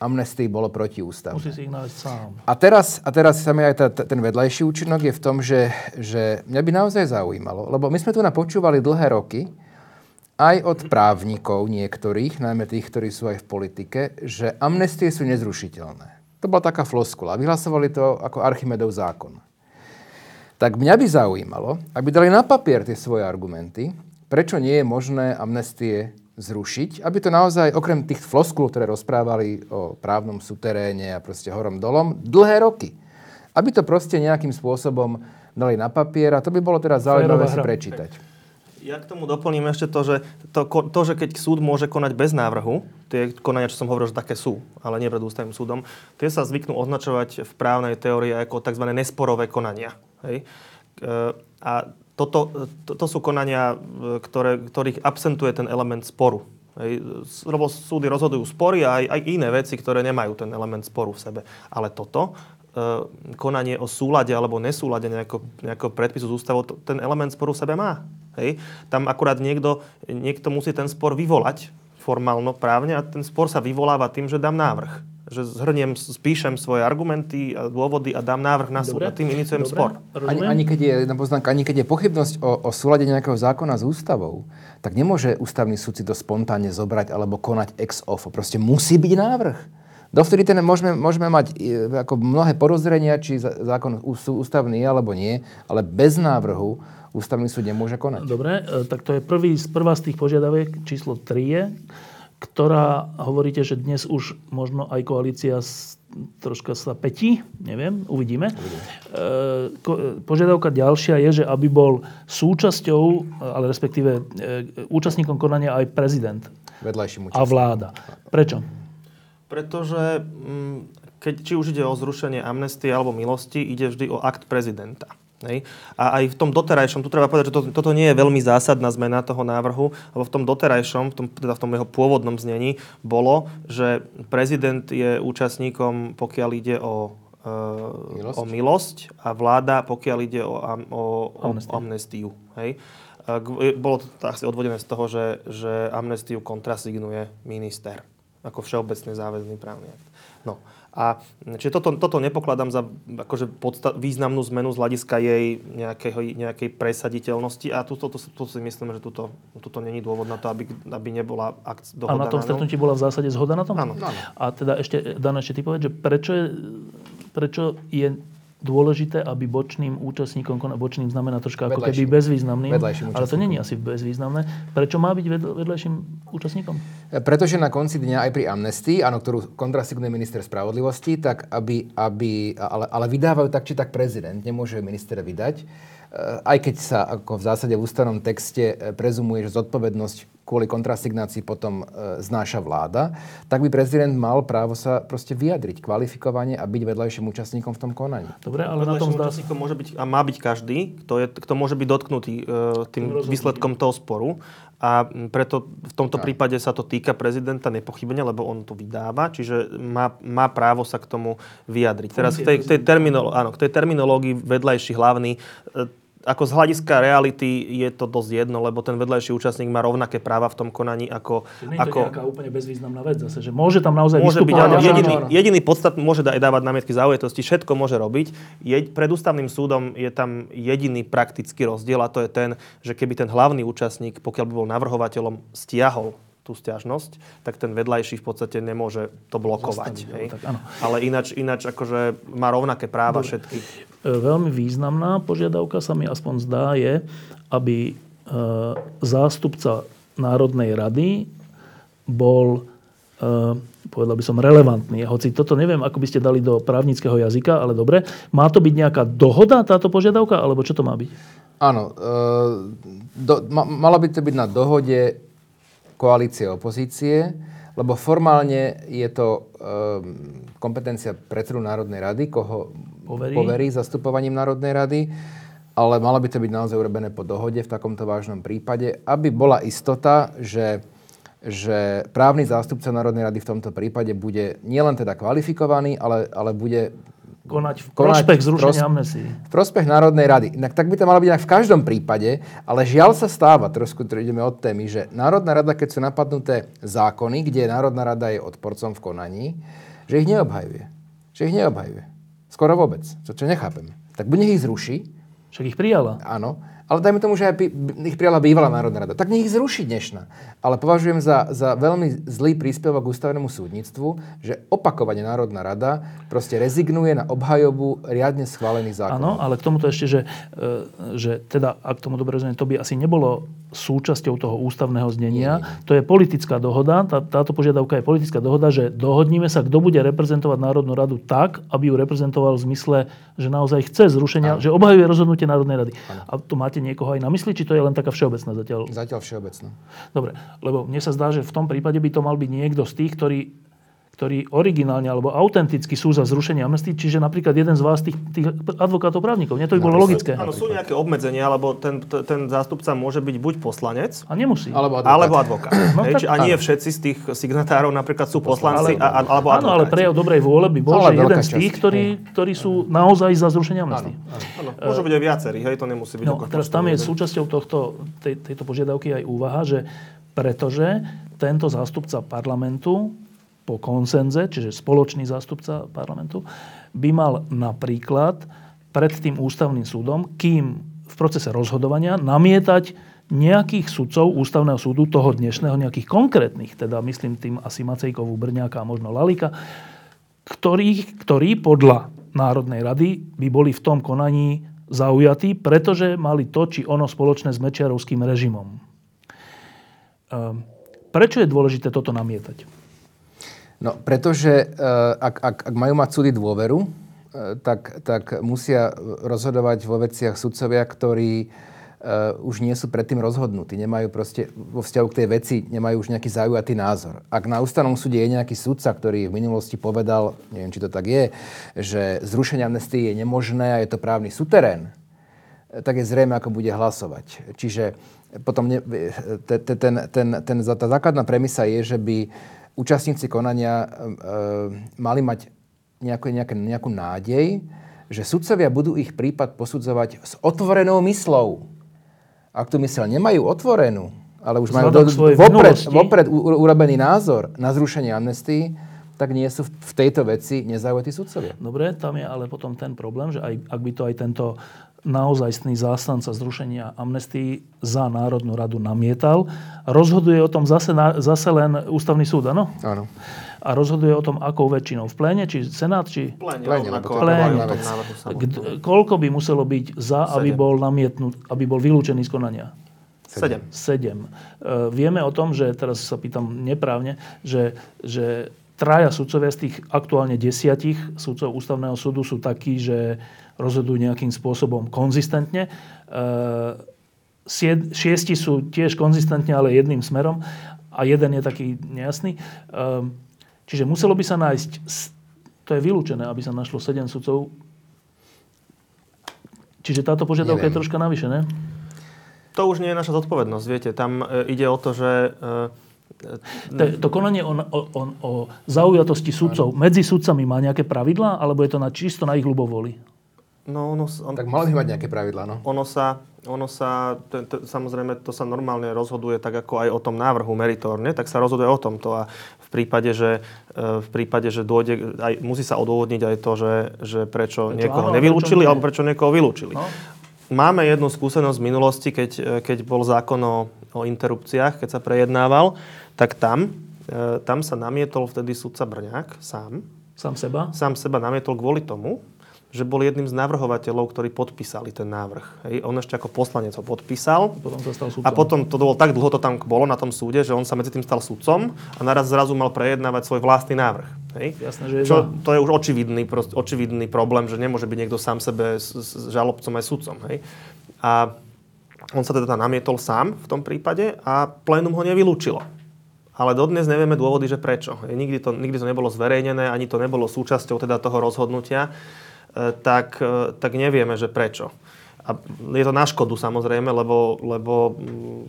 amnestii bolo protiústavné. Musí si ich nájsť sám. A teraz, a teraz sa mi aj tá, ten vedľajší účinok je v tom, že, že mňa by naozaj zaujímalo, lebo my sme tu napočúvali dlhé roky, aj od právnikov niektorých, najmä tých, ktorí sú aj v politike, že amnestie sú nezrušiteľné. To bola taká floskula. Vyhlasovali to ako Archimedov zákon. Tak mňa by zaujímalo, aby dali na papier tie svoje argumenty, prečo nie je možné amnestie zrušiť, aby to naozaj, okrem tých floskul, ktoré rozprávali o právnom suteréne a proste horom dolom, dlhé roky. Aby to proste nejakým spôsobom dali na papier a to by bolo teda zaujímavé si prečítať. Ja k tomu doplním ešte to, že to, to, že keď súd môže konať bez návrhu, tie konania, čo som hovoril, že také sú, ale nie pred ústavným súdom, tie sa zvyknú označovať v právnej teórii ako tzv. nesporové konania. Hej? E, a toto, to, to sú konania, e, ktoré, ktorých absentuje ten element sporu. Hej. Lebo súdy rozhodujú spory a aj, aj iné veci, ktoré nemajú ten element sporu v sebe. Ale toto, e, konanie o súlade alebo nesúlade nejakého, nejakého predpisu z ústavou, ten element sporu v sebe má. Hej. Tam akurát niekto, niekto musí ten spor vyvolať formálno právne a ten spor sa vyvoláva tým, že dám návrh. Že zhrniem, spíšem svoje argumenty a dôvody a dám návrh na súd a tým iniciujem Dobre. spor. Ani, ani, keď je, jedna poznámka, ani keď je pochybnosť o, o súlade nejakého zákona s ústavou, tak nemôže ústavný súd si to spontánne zobrať alebo konať ex ofo. Proste musí byť návrh. Dovtedy ten môžeme, môžeme mať e, ako mnohé porozrenia, či zákon sú ústavný je alebo nie, ale bez návrhu ústavný súd nemôže konať. Dobre, e, tak to je prvý, prvá z tých požiadaviek, číslo 3 je, ktorá hovoríte, že dnes už možno aj koalícia troška sa petí, neviem, uvidíme. E, e, požiadavka ďalšia je, že aby bol súčasťou, ale respektíve e, účastníkom konania aj prezident a vláda. Prečo? Pretože mm, keď, či už ide o zrušenie amnestie alebo milosti, ide vždy o akt prezidenta. Hej. A aj v tom doterajšom, tu treba povedať, že to, toto nie je veľmi zásadná zmena toho návrhu, lebo v tom doterajšom, v tom, teda v tom jeho pôvodnom znení, bolo, že prezident je účastníkom, pokiaľ ide o, e, Milosť? o milosť a vláda, pokiaľ ide o, o, o Amnestiu. amnestiu. Hej. A g- Bolo to asi odvodené z toho, že, že amnestiu kontrasignuje minister ako všeobecne záväzný právny akt. No. A čiže toto, toto nepokladám za akože podsta- významnú zmenu z hľadiska jej nejakého, nejakej presaditeľnosti a tu, tu, tu, tu si myslím, že tuto, tuto není dôvod na to, aby, aby nebola akc- A dohoda na tom ňom. stretnutí bola v zásade zhoda na tom? Áno. A teda ešte, Dan, ešte ty povedz, že prečo je, prečo je dôležité, aby bočným účastníkom, bočným znamená troška ako keby Vedľajším. bezvýznamným, Vedľajším ale to není asi bezvýznamné. Prečo má byť ved- vedľajším účastníkom? Pretože na konci dňa aj pri amnestii, áno, ktorú kontrasignuje minister spravodlivosti, tak aby, aby ale, ale vydávajú tak či tak prezident, nemôže minister vydať. E, Aj keď sa ako v zásade v ústavnom texte e, prezumuje, že zodpovednosť kvôli kontrasignácii potom e, znáša vláda, tak by prezident mal právo sa proste vyjadriť kvalifikovane a byť vedľajším účastníkom v tom konaní. Dobre, ale na tom zdá účastníkom môže byť, a má byť každý, kto, je, kto môže byť dotknutý e, tým rozhodnutím. výsledkom toho sporu. A preto v tomto prípade sa to týka prezidenta nepochybne, lebo on to vydáva, čiže má, má právo sa k tomu vyjadriť. Teraz k tej, k tej, terminolo, áno, k tej terminológii vedľajší hlavný, e, ako z hľadiska reality je to dosť jedno, lebo ten vedľajší účastník má rovnaké práva v tom konaní ako... Nie je to ako nejaká úplne bezvýznamná vec zase, že môže tam naozaj Môže byť, ale- jediný, jediný podstat môže da- dávať námietky zaujetosti, všetko môže robiť. Je, pred ústavným súdom je tam jediný praktický rozdiel a to je ten, že keby ten hlavný účastník, pokiaľ by bol navrhovateľom, stiahol tú stiažnosť, tak ten vedľajší v podstate nemôže to blokovať. Zastaviť, hej. tak, áno. Ale ináč, ináč akože má rovnaké práva všetky. E, Veľmi významná požiadavka sa mi aspoň zdá je, aby e, zástupca Národnej rady bol, e, povedal by som, relevantný. Hoci toto neviem, ako by ste dali do právnického jazyka, ale dobre. Má to byť nejaká dohoda, táto požiadavka, alebo čo to má byť? Áno, e, do, ma, mala by to byť na dohode koalície opozície, lebo formálne je to e, kompetencia predsedu Národnej rady, koho Poverí. poverí zastupovaním Národnej rady, ale malo by to byť naozaj urobené po dohode v takomto vážnom prípade, aby bola istota, že že právny zástupca Národnej rady v tomto prípade bude nielen teda kvalifikovaný, ale, ale bude Konať v Konať prospech zrušenia amnestii. v prospech Národnej rady. Inak tak by to malo byť aj v každom prípade, ale žiaľ sa stáva, trošku to ideme od témy, že Národná rada, keď sú napadnuté zákony, kde Národná rada je odporcom v konaní, že ich neobhajuje. Že ich neobhajuje. Skoro vôbec. Čo, čo nechápem. Tak buď nech ich zruší, Však ich prijala. áno, ale dajme tomu, že aj ich prijala bývalá Národná rada. Tak nech ich zruší dnešná. Ale považujem za, za veľmi zlý príspevok k ústavnému súdnictvu, že opakovane Národná rada proste rezignuje na obhajobu riadne schválených zákonov. Áno, ale k tomuto ešte, že, e, že teda, ak tomu dobre rozumiem, to by asi nebolo súčasťou toho ústavného znenia. To je politická dohoda. Tá, táto požiadavka je politická dohoda, že dohodníme sa, kto bude reprezentovať Národnú radu tak, aby ju reprezentoval v zmysle, že naozaj chce zrušenia, že obhajuje rozhodnutie Národnej rady. A to máte niekoho aj na mysli, či to je len taká všeobecná zatiaľ? Zatiaľ všeobecno. Dobre, lebo mne sa zdá, že v tom prípade by to mal byť niekto z tých, ktorí ktorí originálne alebo autenticky sú za zrušenie amnestii, čiže napríklad jeden z vás, tých, tých advokátov právnikov. Nie, to by bolo logické. Áno, sú nejaké obmedzenia, lebo ten, ten zástupca môže byť buď poslanec, A nemusí. Alebo advokát. alebo advokát. No Hej, tak a nie všetci z tých signatárov napríklad sú poslanci, Ale- alebo Áno, ale advokáti. prejav dobrej vôle by bol, Ale že jeden z tých, ktorí, ktorí sú naozaj za zrušenie amnestii. Áno, môžu byť aj viacerí, hej, to nemusí byť No, teraz tam je súčasťou tohto, tej, tejto požiadavky aj úvaha, že pretože tento zástupca parlamentu po konsenze, čiže spoločný zástupca parlamentu, by mal napríklad pred tým ústavným súdom, kým v procese rozhodovania namietať nejakých sudcov ústavného súdu toho dnešného, nejakých konkrétnych, teda myslím tým asi Macejkovú, Brňáka a možno Lalika, ktorí, ktorí podľa Národnej rady by boli v tom konaní zaujatí, pretože mali to, či ono spoločné s Mečiarovským režimom. Ehm, prečo je dôležité toto namietať? No, pretože eh, ak, ak, ak majú mať súdy dôveru, eh, tak, tak musia rozhodovať vo veciach sudcovia, ktorí uh, už nie sú predtým rozhodnutí. Nemajú proste vo vzťahu k tej veci, nemajú už nejaký zaujatý názor. Ak na ústavnom súde je nejaký sudca, ktorý v minulosti povedal, neviem, či to tak je, že zrušenie amnestie je nemožné a je to právny suterén, tak je zrejme, ako bude hlasovať. Čiže potom ne, ten, ten, ten, ten, tá základná premisa je, že by účastníci konania e, mali mať nejakú, nejakú, nejakú nádej, že sudcovia budú ich prípad posudzovať s otvorenou myslou. Ak tú myseľ nemajú otvorenú, ale už majú do, vopred, vopred urobený názor na zrušenie amnestii, tak nie sú v tejto veci nezaujatí sudcovia. Dobre, tam je ale potom ten problém, že aj, ak by to aj tento naozajstný zástanca zrušenia amnestii za Národnú radu namietal, rozhoduje o tom zase, zase len ústavný súd, áno? Áno a rozhoduje o tom, akou väčšinou. V pléne, či Senát, či... Pléne, pléne, pléne. Koľko by muselo byť za, aby bol namietnut, aby bol vylúčený z konania? Sedem. Sedem. Uh, vieme o tom, že, teraz sa pýtam neprávne, že, že traja sudcovia z tých aktuálne desiatich sudcov ústavného súdu sú takí, že rozhodujú nejakým spôsobom konzistentne. Uh, šiesti sú tiež konzistentne, ale jedným smerom a jeden je taký nejasný. Uh, Čiže muselo by sa nájsť, to je vylúčené, aby sa našlo 7 sudcov. Čiže táto požiadavka Neviem. je troška navyše, ne? To už nie je naša zodpovednosť, viete. Tam e, ide o to, že... To, to konanie o, o, o, o zaujatosti sudcov medzi sudcami má nejaké pravidlá, alebo je to na, čisto na ich ľubovoli? No, ono, on, tak mali by mať nejaké pravidlá, no. Ono sa, ono sa to, to, samozrejme, to sa normálne rozhoduje tak ako aj o tom návrhu meritorne, tak sa rozhoduje o tomto a v prípade, že, e, v prípade, že dôjde, aj, musí sa odôvodniť aj to, že, že prečo, prečo niekoho áno, nevylúčili, prečo alebo prečo niekoho vylúčili. No? Máme jednu skúsenosť z minulosti, keď, e, keď bol zákon o, o interrupciách, keď sa prejednával, tak tam, e, tam sa namietol vtedy sudca Brňák sám. Sám seba? Sám seba namietol kvôli tomu, že bol jedným z navrhovateľov, ktorí podpísali ten návrh. Hej. On ešte ako poslanec ho podpísal. Potom sa stal A potom to bolo tak dlho to tam bolo na tom súde, že on sa medzi tým stal sudcom a naraz zrazu mal prejednávať svoj vlastný návrh. Hej. Jasné, že je Čo, to je už očividný, prost, očividný problém, že nemôže byť niekto sám sebe s, s žalobcom aj sudcom. Hej. A on sa teda namietol sám v tom prípade a plénum ho nevylúčilo. Ale dodnes nevieme dôvody, že prečo. Nikdy to, nikdy to nebolo zverejnené, ani to nebolo súčasťou teda toho rozhodnutia. E, tak, e, tak nevieme, že prečo. A je to na škodu samozrejme, lebo, lebo mm,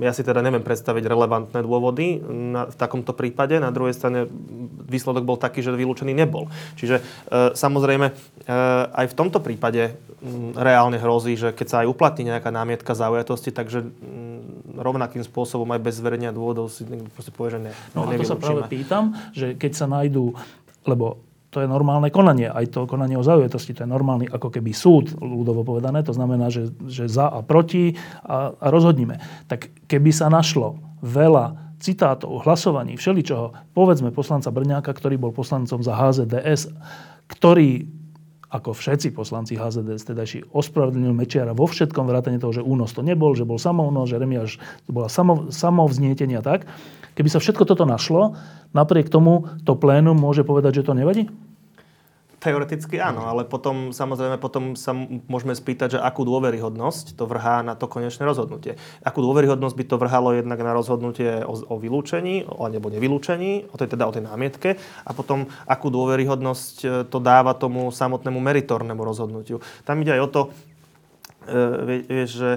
ja si teda neviem predstaviť relevantné dôvody na, v takomto prípade. Na druhej strane výsledok bol taký, že vylúčený nebol. Čiže e, samozrejme e, aj v tomto prípade m, mm, reálne hrozí, že keď sa aj uplatní nejaká námietka zaujatosti, takže m, mm, rovnakým spôsobom aj bez zverenia dôvodov si proste povie, že ne. No a to sa práve pýtam, že keď sa nájdú, lebo to je normálne konanie. Aj to konanie o zaujatosti, to je normálny ako keby súd, ľudovo povedané. To znamená, že, že za a proti a, a rozhodníme. Tak keby sa našlo veľa citátov, hlasovaní, všeličoho, povedzme poslanca Brňáka, ktorý bol poslancom za HZDS, ktorý ako všetci poslanci HZDS, teda ospravedlnil Mečiara vo všetkom vrátane toho, že únos to nebol, že bol samounos, že Remiáš to bola samo, samovznietenie a tak. Keby sa všetko toto našlo, napriek tomu to plénum môže povedať, že to nevadí? Teoreticky áno, ale potom samozrejme potom sa môžeme spýtať, že akú dôveryhodnosť to vrhá na to konečné rozhodnutie. Akú dôveryhodnosť by to vrhalo jednak na rozhodnutie o, o vylúčení alebo nevylúčení, o tej, teda o tej námietke a potom akú dôveryhodnosť e, to dáva tomu samotnému meritornému rozhodnutiu. Tam ide aj o to, e, vieš, že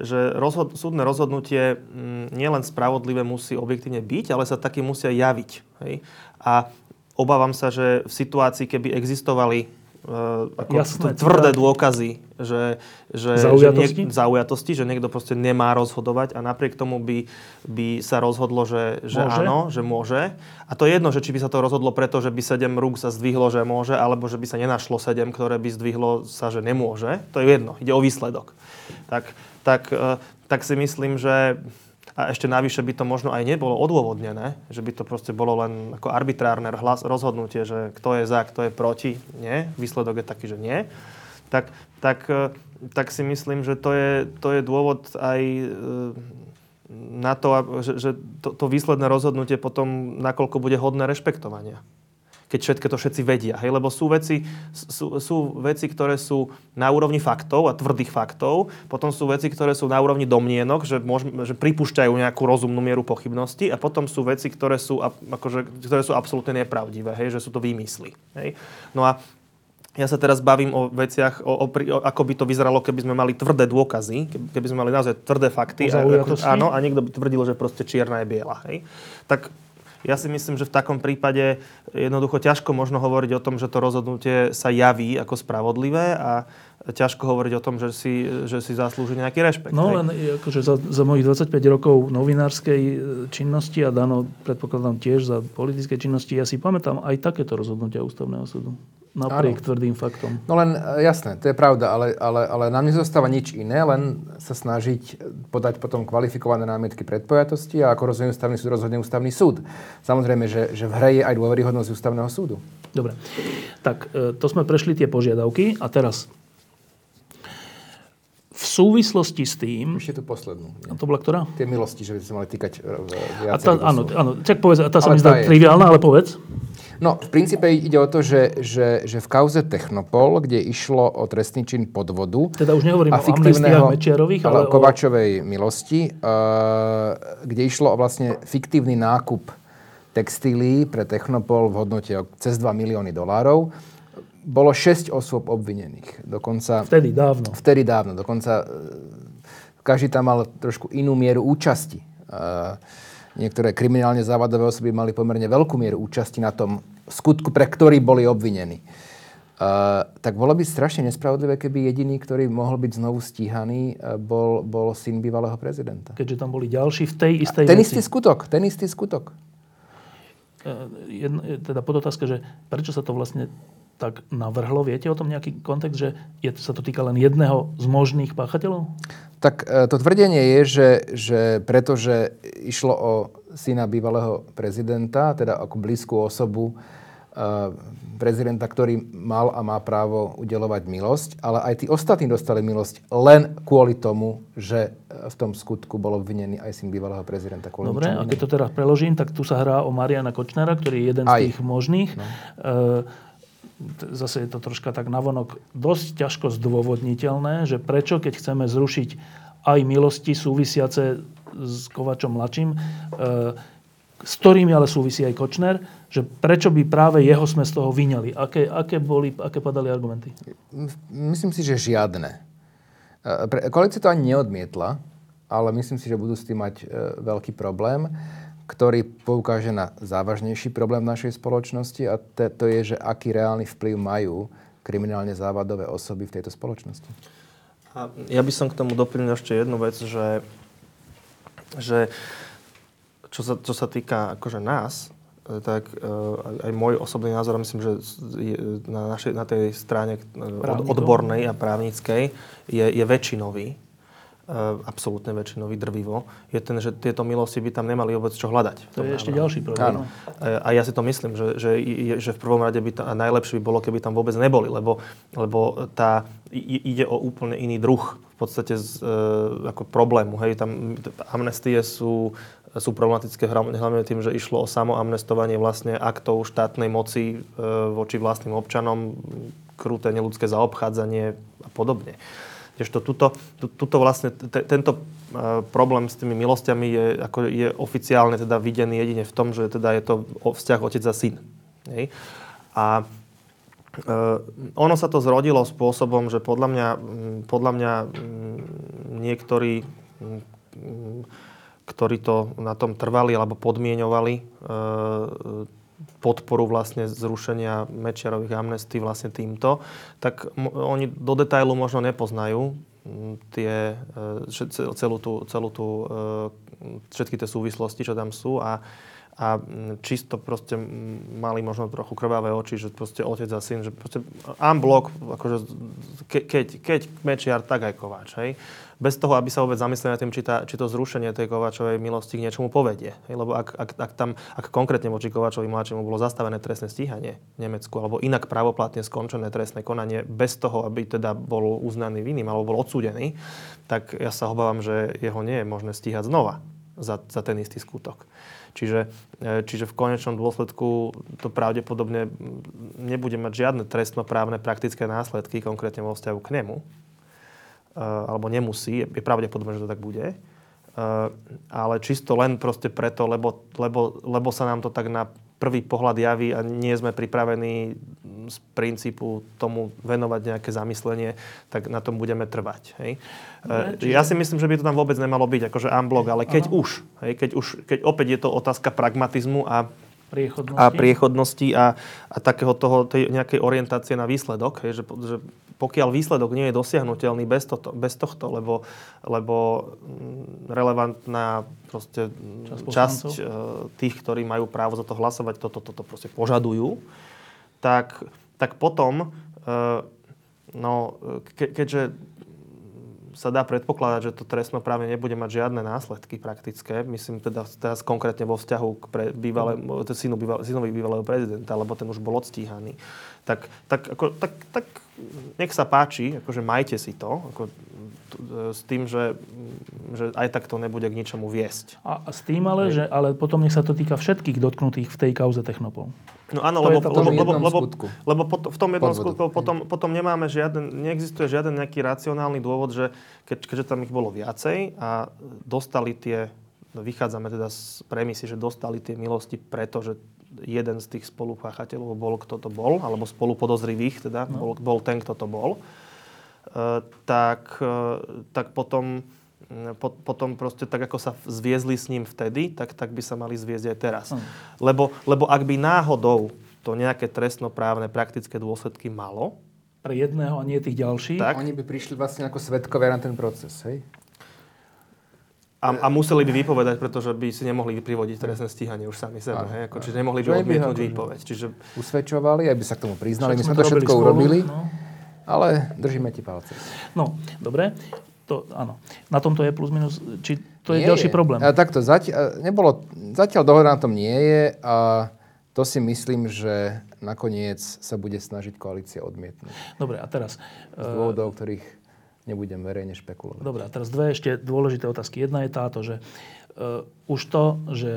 že rozhod- súdne rozhodnutie m, nielen spravodlivé musí objektívne byť, ale sa taky musia javiť. Hej? A obávam sa, že v situácii, keby existovali uh, ako Jasné, tvrdé dôkazy, že, že, zaujatosti? Že niek- zaujatosti, že niekto proste nemá rozhodovať a napriek tomu by, by sa rozhodlo, že, že môže? áno, že môže. A to je jedno, že či by sa to rozhodlo preto, že by 7 rúk sa zdvihlo, že môže, alebo že by sa nenašlo 7, ktoré by zdvihlo sa, že nemôže. To je jedno, ide o výsledok. Tak, tak, uh, tak si myslím, že a ešte navyše by to možno aj nebolo odôvodnené, že by to proste bolo len ako arbitrárne rozhodnutie, že kto je za, kto je proti. Nie, výsledok je taký, že nie. Tak, tak, e, tak si myslím, že to je, to je dôvod aj e, na to, že, že to, to výsledné rozhodnutie potom nakoľko bude hodné rešpektovania keď všetko to všetci vedia. Hej? Lebo sú veci, sú, sú veci, ktoré sú na úrovni faktov a tvrdých faktov, potom sú veci, ktoré sú na úrovni domnienok, že, môž, že pripúšťajú nejakú rozumnú mieru pochybnosti a potom sú veci, ktoré sú, akože, ktoré sú absolútne nepravdivé, hej? že sú to výmysly. Hej? No a ja sa teraz bavím o veciach, o, o, o, ako by to vyzeralo, keby sme mali tvrdé dôkazy, keby, keby sme mali naozaj tvrdé fakty. A, ako, áno, a niekto by tvrdil, že proste čierna je biela. Hej? Tak ja si myslím, že v takom prípade jednoducho ťažko možno hovoriť o tom, že to rozhodnutie sa javí ako spravodlivé a ťažko hovoriť o tom, že si, že si zaslúži nejaký rešpekt. No len akože za, za mojich 25 rokov novinárskej e, činnosti a Dano predpokladám tiež za politické činnosti, ja si pamätám aj takéto rozhodnutia ústavného súdu. Napriek ano. tvrdým faktom. No len e, jasné, to je pravda, ale, ale, ale nám nezostáva nič iné, len sa snažiť podať potom kvalifikované námietky predpojatosti a ako rozhodne ústavný súd, rozhodne ústavný súd. Samozrejme, že, že v hre je aj dôveryhodnosť ústavného súdu. Dobre. Tak e, to sme prešli tie požiadavky a teraz v súvislosti s tým... Ešte tú poslednú. A to bola ktorá? Tie milosti, že by sme mali týkať e, viacerých Áno, áno, tak povedz, tá sa mi zdá triviálna, ale povedz. No, v princípe ide o to, že, že, že v kauze Technopol, kde išlo o trestný čin podvodu... Teda už nehovorím o amnestiách Mečiarových, ale, ale o Kovačovej milosti, uh, kde išlo o vlastne fiktívny nákup textílií pre Technopol v hodnote cez 2 milióny dolárov. Bolo 6 osôb obvinených. Dokonca, vtedy dávno. Vtedy dávno. Dokonca uh, každý tam mal trošku inú mieru účasti. Uh, niektoré kriminálne závadové osoby mali pomerne veľkú mieru účasti na tom skutku, pre ktorý boli obvinení. Uh, tak bolo by strašne nespravodlivé, keby jediný, ktorý mohol byť znovu stíhaný, bol, bol syn bývalého prezidenta. Keďže tam boli ďalší v tej istej Ten veci. istý skutok, ten istý skutok. Uh, jedno, teda podotázka, že prečo sa to vlastne tak navrhlo? Viete o tom nejaký kontext, že je, sa to týka len jedného z možných páchateľov? Tak e, to tvrdenie je, že, že pretože išlo o syna bývalého prezidenta, teda ako blízku osobu e, prezidenta, ktorý mal a má právo udelovať milosť, ale aj tí ostatní dostali milosť len kvôli tomu, že v tom skutku bol obvinený aj syn bývalého prezidenta. Dobre, a keď to teraz preložím, tak tu sa hrá o Mariana Kočnera, ktorý je jeden aj. z tých možných. No. E, zase je to troška tak navonok dosť ťažko zdôvodniteľné, že prečo, keď chceme zrušiť aj milosti súvisiace s Kovačom mladším, e, s ktorými ale súvisí aj Kočner, že prečo by práve jeho sme z toho vyňali? Aké, aké, boli, aké padali argumenty? Myslím si, že žiadne. E, koalícia to ani neodmietla, ale myslím si, že budú s tým mať e, veľký problém ktorý poukáže na závažnejší problém v našej spoločnosti a to je, že aký reálny vplyv majú kriminálne závadové osoby v tejto spoločnosti. A ja by som k tomu doplnil ešte jednu vec, že, že čo, sa, čo sa týka akože nás, tak uh, aj môj osobný názor, myslím, že je na, našej, na tej strane od, odbornej a právnickej je, je väčšinový E, absolútne väčšinový drvivo, je ten, že tieto milosti by tam nemali vôbec čo hľadať. To je ešte ďalší problém. Áno. E, a ja si to myslím, že, že, že v prvom rade by to, a najlepšie by bolo, keby tam vôbec neboli, lebo, lebo tá, ide o úplne iný druh v podstate z, e, ako problému. Hej, tam amnestie sú, sú problematické hlavne tým, že išlo o samoamnestovanie vlastne aktov štátnej moci e, voči vlastným občanom, kruté neludské zaobchádzanie a podobne. Kdežto tuto, tuto vlastne, t- tento uh, problém s tými milosťami je, ako je oficiálne teda videný jedine v tom, že teda je to vzťah otec a syn. Hej? A uh, ono sa to zrodilo spôsobom, že podľa mňa, podľa mňa niektorí, ktorí to na tom trvali alebo podmienovali, uh, podporu vlastne zrušenia Mečiarových amnestí vlastne týmto, tak oni do detailu možno nepoznajú tie, e, celú tú, celú tú, e, všetky tie súvislosti, čo tam sú a a čisto proste mali možno trochu krvavé oči, že proste otec a syn, že proste unblock, akože ke, keď, keď Mečiar, tak aj Kováč, hej. Bez toho, aby sa vôbec zamysleli nad tým, či, tá, či to zrušenie tej Kováčovej milosti k niečomu povedie. Hej. Lebo ak, ak, ak, tam, ak konkrétne voči Kováčovi mladšiemu bolo zastavené trestné stíhanie v Nemecku, alebo inak právoplatne skončené trestné konanie, bez toho, aby teda bol uznaný vinným alebo bol odsúdený, tak ja sa obávam, že jeho nie je možné stíhať znova za, za ten istý skutok. Čiže, e, čiže v konečnom dôsledku to pravdepodobne nebude mať žiadne trestnoprávne praktické následky, konkrétne vo vzťahu k nemu. E, alebo nemusí, je pravdepodobné, že to tak bude. E, ale čisto len proste preto, lebo, lebo, lebo sa nám to tak na prvý pohľad javí a nie sme pripravení z princípu tomu venovať nejaké zamyslenie, tak na tom budeme trvať. Hej. Ne, čiže... Ja si myslím, že by to tam vôbec nemalo byť akože unblock, ale keď Aha. už, hej, keď už, keď opäť je to otázka pragmatizmu a priechodnosti. A, priechodnosti a, a takého toho, tej nejakej orientácie na výsledok, hej, že, že pokiaľ výsledok nie je dosiahnutelný bez, toto, bez tohto, lebo, lebo mm, relevantná proste časť, časť uh, tých, ktorí majú právo za to hlasovať, toto, toto proste požadujú, tak, tak potom, uh, no, ke, keďže sa dá predpokladať, že to trestnoprávne nebude mať žiadne následky praktické. Myslím teda teraz konkrétne vo vzťahu k pre bývalé, synu bývalé, synovi bývalého prezidenta, lebo ten už bol odstíhaný. Tak, tak, ako, tak, tak nech sa páči, akože majte si to, ako, s tým, že, že aj tak to nebude k ničomu viesť. A s tým ale, že ale potom nech sa to týka všetkých dotknutých v tej kauze Technopol. No áno, lebo, lebo, lebo, lebo, lebo v tom jednom skutku potom, potom nemáme žiaden, neexistuje žiaden nejaký racionálny dôvod, že keď, keďže tam ich bolo viacej a dostali tie, vychádzame teda z premisy, že dostali tie milosti preto, že jeden z tých spolupáchateľov bol, kto to bol, alebo spolupodozrivých teda, no. bol, bol ten, kto to bol, uh, tak, uh, tak potom po, potom proste tak, ako sa zviezli s ním vtedy, tak, tak by sa mali zviezť aj teraz. Mm. Lebo, lebo ak by náhodou to nejaké trestnoprávne praktické dôsledky malo, pre jedného a nie tých ďalších. Tak. Oni by prišli vlastne ako svetkovia na ten proces, hej? A, a museli by vypovedať, pretože by si nemohli privodiť trestné stíhanie už sami sebe. Hej? Ako, čiže nemohli by odmietnúť výpoveď. Čiže... Usvedčovali, aby sa k tomu priznali. My sme to všetko spolu, urobili, no. ale držíme ti palce. No, dobre to, áno. Na tomto je plus minus, či to je nie ďalší je. problém. A takto, zatiaľ, nebolo, zatiaľ dohoda na tom nie je a to si myslím, že nakoniec sa bude snažiť koalícia odmietnúť. Dobre, a teraz... Z dôvodov, o ktorých nebudem verejne špekulovať. Dobre, a teraz dve ešte dôležité otázky. Jedna je táto, že uh, už to, že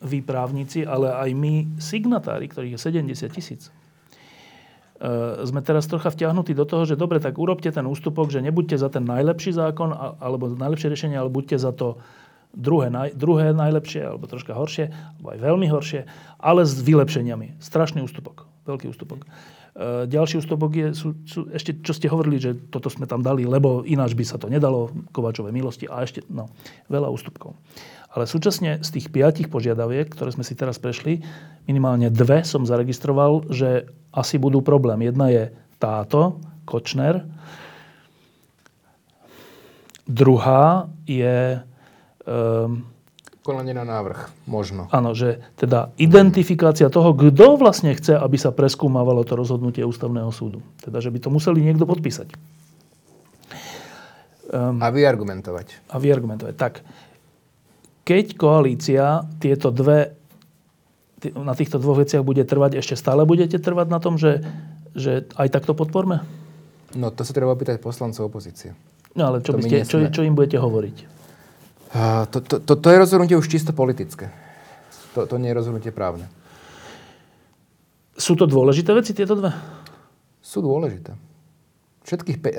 vy právnici, ale aj my signatári, ktorých je 70 tisíc, E, sme teraz trocha vťahnutí do toho, že dobre, tak urobte ten ústupok, že nebuďte za ten najlepší zákon alebo najlepšie riešenie, ale buďte za to druhé, naj, druhé najlepšie alebo troška horšie, alebo aj veľmi horšie, ale s vylepšeniami. Strašný ústupok. Veľký ústupok. E, ďalší ústupok je, sú, sú, ešte, čo ste hovorili, že toto sme tam dali, lebo ináč by sa to nedalo, Kovačové milosti a ešte, no, veľa ústupkov. Ale súčasne z tých piatich požiadaviek, ktoré sme si teraz prešli, minimálne dve som zaregistroval, že asi budú problém. Jedna je táto, Kočner. Druhá je... Um, Konanie na návrh, možno. Áno, že teda identifikácia toho, kto vlastne chce, aby sa preskúmavalo to rozhodnutie ústavného súdu. Teda, že by to museli niekto podpísať. Um, a vyargumentovať. A vyargumentovať. Tak, keď koalícia tieto dve, na týchto dvoch veciach bude trvať, ešte stále budete trvať na tom, že, že aj takto podporme? No to sa treba opýtať poslancov opozície. No ale čo, by ste, čo, čo im budete hovoriť? To, to, to, to je rozhodnutie už čisto politické. To, to nie je rozhodnutie právne. Sú to dôležité veci, tieto dve? Sú dôležité. Všetkých, pe-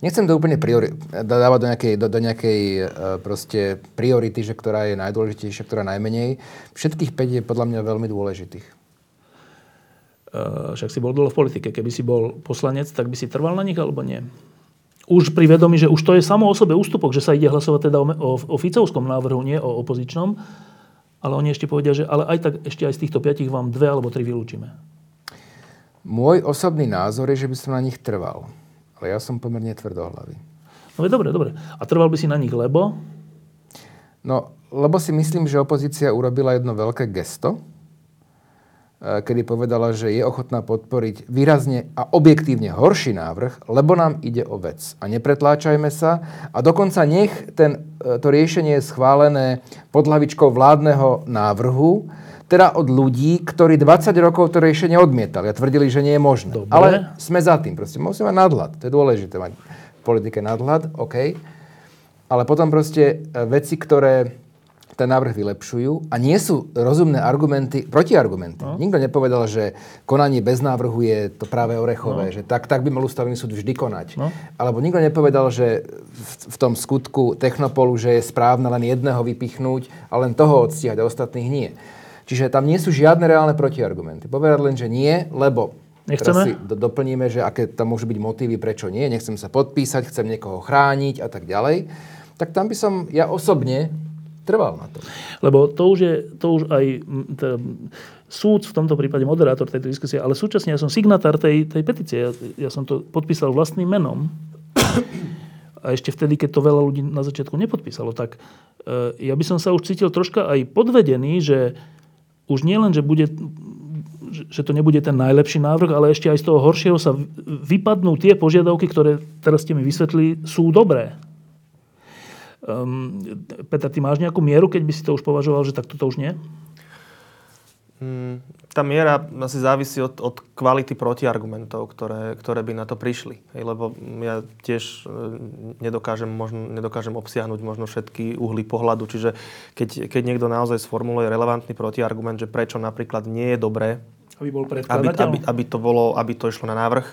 nechcem to úplne priori- dávať do nejakej, do, do nejakej uh, proste priority, že ktorá je najdôležitejšia, ktorá najmenej. Všetkých 5 je podľa mňa veľmi dôležitých. Uh, však si bol dlho v politike. Keby si bol poslanec, tak by si trval na nich alebo nie? Už pri vedomí, že už to je samo o sebe ústupok, že sa ide hlasovať teda o, o, Ficovskom návrhu, nie o opozičnom. ale oni ešte povedia, že ale aj tak ešte aj z týchto piatich vám dve alebo tri vylúčime. Môj osobný názor je, že by som na nich trval. Ale ja som pomerne tvrdohlavý. No je dobre, dobre. A trval by si na nich, lebo? No, lebo si myslím, že opozícia urobila jedno veľké gesto, kedy povedala, že je ochotná podporiť výrazne a objektívne horší návrh, lebo nám ide o vec. A nepretláčajme sa. A dokonca nech ten, e, to riešenie je schválené pod hlavičkou vládneho návrhu, teda od ľudí, ktorí 20 rokov to riešenie odmietali a tvrdili, že nie je možné. Dobre. Ale sme za tým. Proste musíme mať nadhľad. To je dôležité mať v politike nadhľad, OK. Ale potom proste e, veci, ktoré ten návrh vylepšujú a nie sú rozumné argumenty, protiargumenty. No. Nikto nepovedal, že konanie bez návrhu je to práve orechové, no. že tak, tak by mal ústavný súd vždy konať. No. Alebo nikto nepovedal, že v, v tom skutku Technopolu, že je správne len jedného vypichnúť a len toho odstíhať a ostatných nie. Čiže tam nie sú žiadne reálne protiargumenty. Povedať len, že nie, lebo Nechceme? Teraz si do, doplníme, že aké tam môžu byť motívy, prečo nie, nechcem sa podpísať, chcem niekoho chrániť a tak ďalej. Tak tam by som ja osobne trval na to. Lebo to už je, to už aj teda, súd, v tomto prípade moderátor tejto diskusie, ale súčasne ja som signatár tej, tej petície. Ja, ja som to podpísal vlastným menom. A ešte vtedy, keď to veľa ľudí na začiatku nepodpísalo, tak e, ja by som sa už cítil troška aj podvedený, že už nie len, že bude že to nebude ten najlepší návrh, ale ešte aj z toho horšieho sa vypadnú tie požiadavky, ktoré teraz ste mi vysvetli, sú dobré. Um, Peter, ty máš nejakú mieru, keď by si to už považoval, že takto to už nie? Mm, tá miera asi závisí od, od kvality protiargumentov, ktoré, ktoré by na to prišli. Hej, lebo ja tiež e, nedokážem, možno, nedokážem obsiahnuť možno všetky uhly pohľadu. Čiže keď, keď niekto naozaj sformuluje relevantný protiargument, že prečo napríklad nie je dobré, aby bol aby, aby, aby, to bolo, aby to išlo na návrh,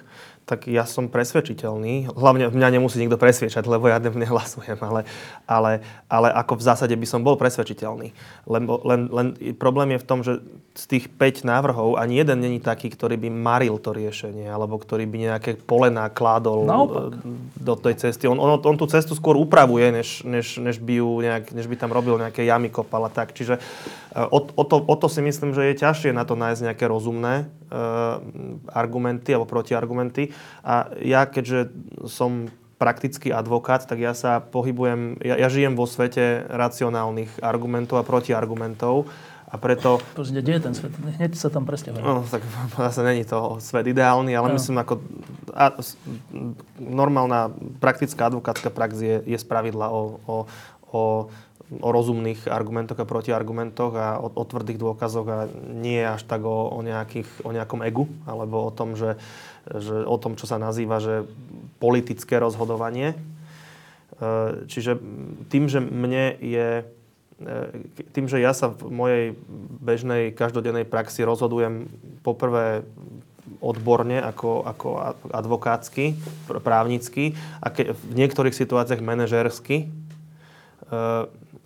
tak ja som presvedčiteľný. Hlavne mňa nemusí nikto presviečať, lebo ja nehlasujem, ale, ale, ale ako v zásade by som bol presvedčiteľný. Len, len, len problém je v tom, že z tých 5 návrhov ani jeden není taký, ktorý by maril to riešenie, alebo ktorý by nejaké polená kládol Naopak. do tej cesty. On, on, on tú cestu skôr upravuje, než, než, než, by ju nejak, než by tam robil nejaké jamy kopal a tak. Čiže e, o, o, to, o to si myslím, že je ťažšie na to nájsť nejaké rozumné uh, argumenty alebo protiargumenty. A ja, keďže som praktický advokát, tak ja sa pohybujem, ja, ja žijem vo svete racionálnych argumentov a protiargumentov a preto... Prosím, kde je ten svet? Hneď sa tam presťahujem. No, tak zase není to svet ideálny, ale no. myslím, ako a, normálna praktická advokátska prax je, je spravidla o, o, o, o rozumných argumentoch a protiargumentoch a o, o tvrdých dôkazoch a nie až tak o, o, nejakých, o nejakom egu, alebo o tom, že, že o tom, čo sa nazýva, že politické rozhodovanie. E, čiže tým, že mne je E, tým, že ja sa v mojej bežnej každodennej praxi rozhodujem poprvé odborne, ako, ako advokátsky, právnicky a ke, v niektorých situáciách manažersky, e,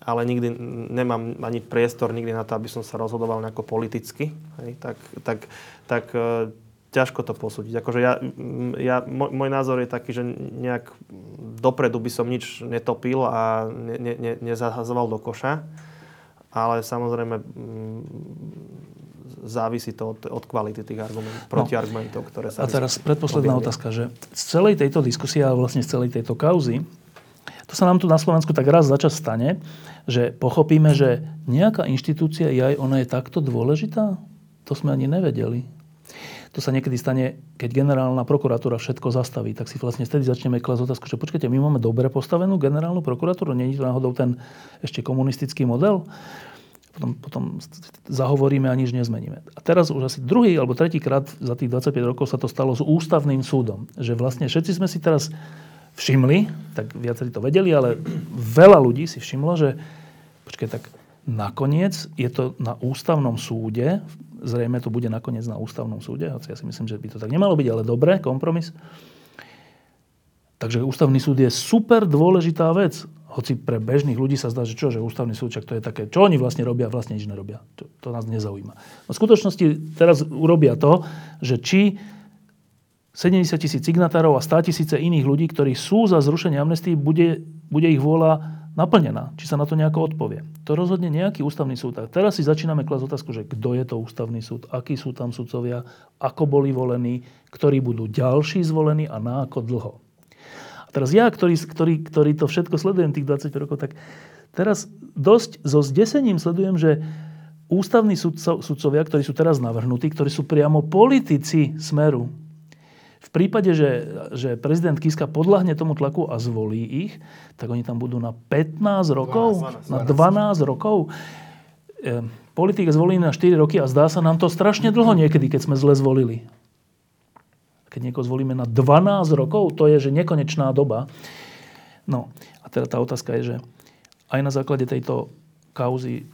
ale nikdy nemám ani priestor nikdy na to, aby som sa rozhodoval nejako politicky, hej, tak, tak, tak ťažko to posúdiť. Akože ja, ja, môj, môj názor je taký, že nejak dopredu by som nič netopil a ne, ne, ne, nezahazoval do koša. Ale samozrejme mm, závisí to od, od kvality tých argument, no. protiargumentov, ktoré sa... A teraz predposledná objavia. otázka, že z celej tejto diskusie a vlastne z celej tejto kauzy, to sa nám tu na Slovensku tak raz za čas stane, že pochopíme, že nejaká inštitúcia aj ona je takto dôležitá? To sme ani nevedeli to sa niekedy stane, keď generálna prokuratúra všetko zastaví, tak si vlastne vtedy začneme klasť otázku, že počkajte, my máme dobre postavenú generálnu prokuratúru, nie je to náhodou ten ešte komunistický model? Potom, potom zahovoríme a nič nezmeníme. A teraz už asi druhý alebo tretí krát za tých 25 rokov sa to stalo s ústavným súdom. Že vlastne všetci sme si teraz všimli, tak viacerí to vedeli, ale veľa ľudí si všimlo, že počkaj, tak nakoniec je to na ústavnom súde, Zrejme to bude nakoniec na ústavnom súde, hoci ja si myslím, že by to tak nemalo byť, ale dobre, kompromis. Takže ústavný súd je super dôležitá vec. Hoci pre bežných ľudí sa zdá, že čo, že ústavný súd, čak to je také, čo oni vlastne robia, vlastne nič nerobia. To, to nás nezaujíma. No v skutočnosti teraz urobia to, že či 70 tisíc signatárov a 100 tisíce iných ľudí, ktorí sú za zrušenie amnestii, bude, bude ich vôľa naplnená, či sa na to nejako odpovie. To rozhodne nejaký ústavný súd. A teraz si začíname klasť otázku, že kto je to ústavný súd, akí sú tam sudcovia, ako boli volení, ktorí budú ďalší zvolení a na ako dlho. A teraz ja, ktorý, ktorý, ktorý to všetko sledujem tých 20 rokov, tak teraz dosť so zdesením sledujem, že ústavní sudcovia, ktorí sú teraz navrhnutí, ktorí sú priamo politici Smeru, v prípade, že, že prezident Kiska podľahne tomu tlaku a zvolí ich, tak oni tam budú na 15 rokov, 12, 12, na 12 rokov. E, politik zvolí na 4 roky a zdá sa nám to strašne dlho niekedy, keď sme zle zvolili. Keď niekoho zvolíme na 12 rokov, to je že nekonečná doba. No a teda tá otázka je, že aj na základe tejto kauzy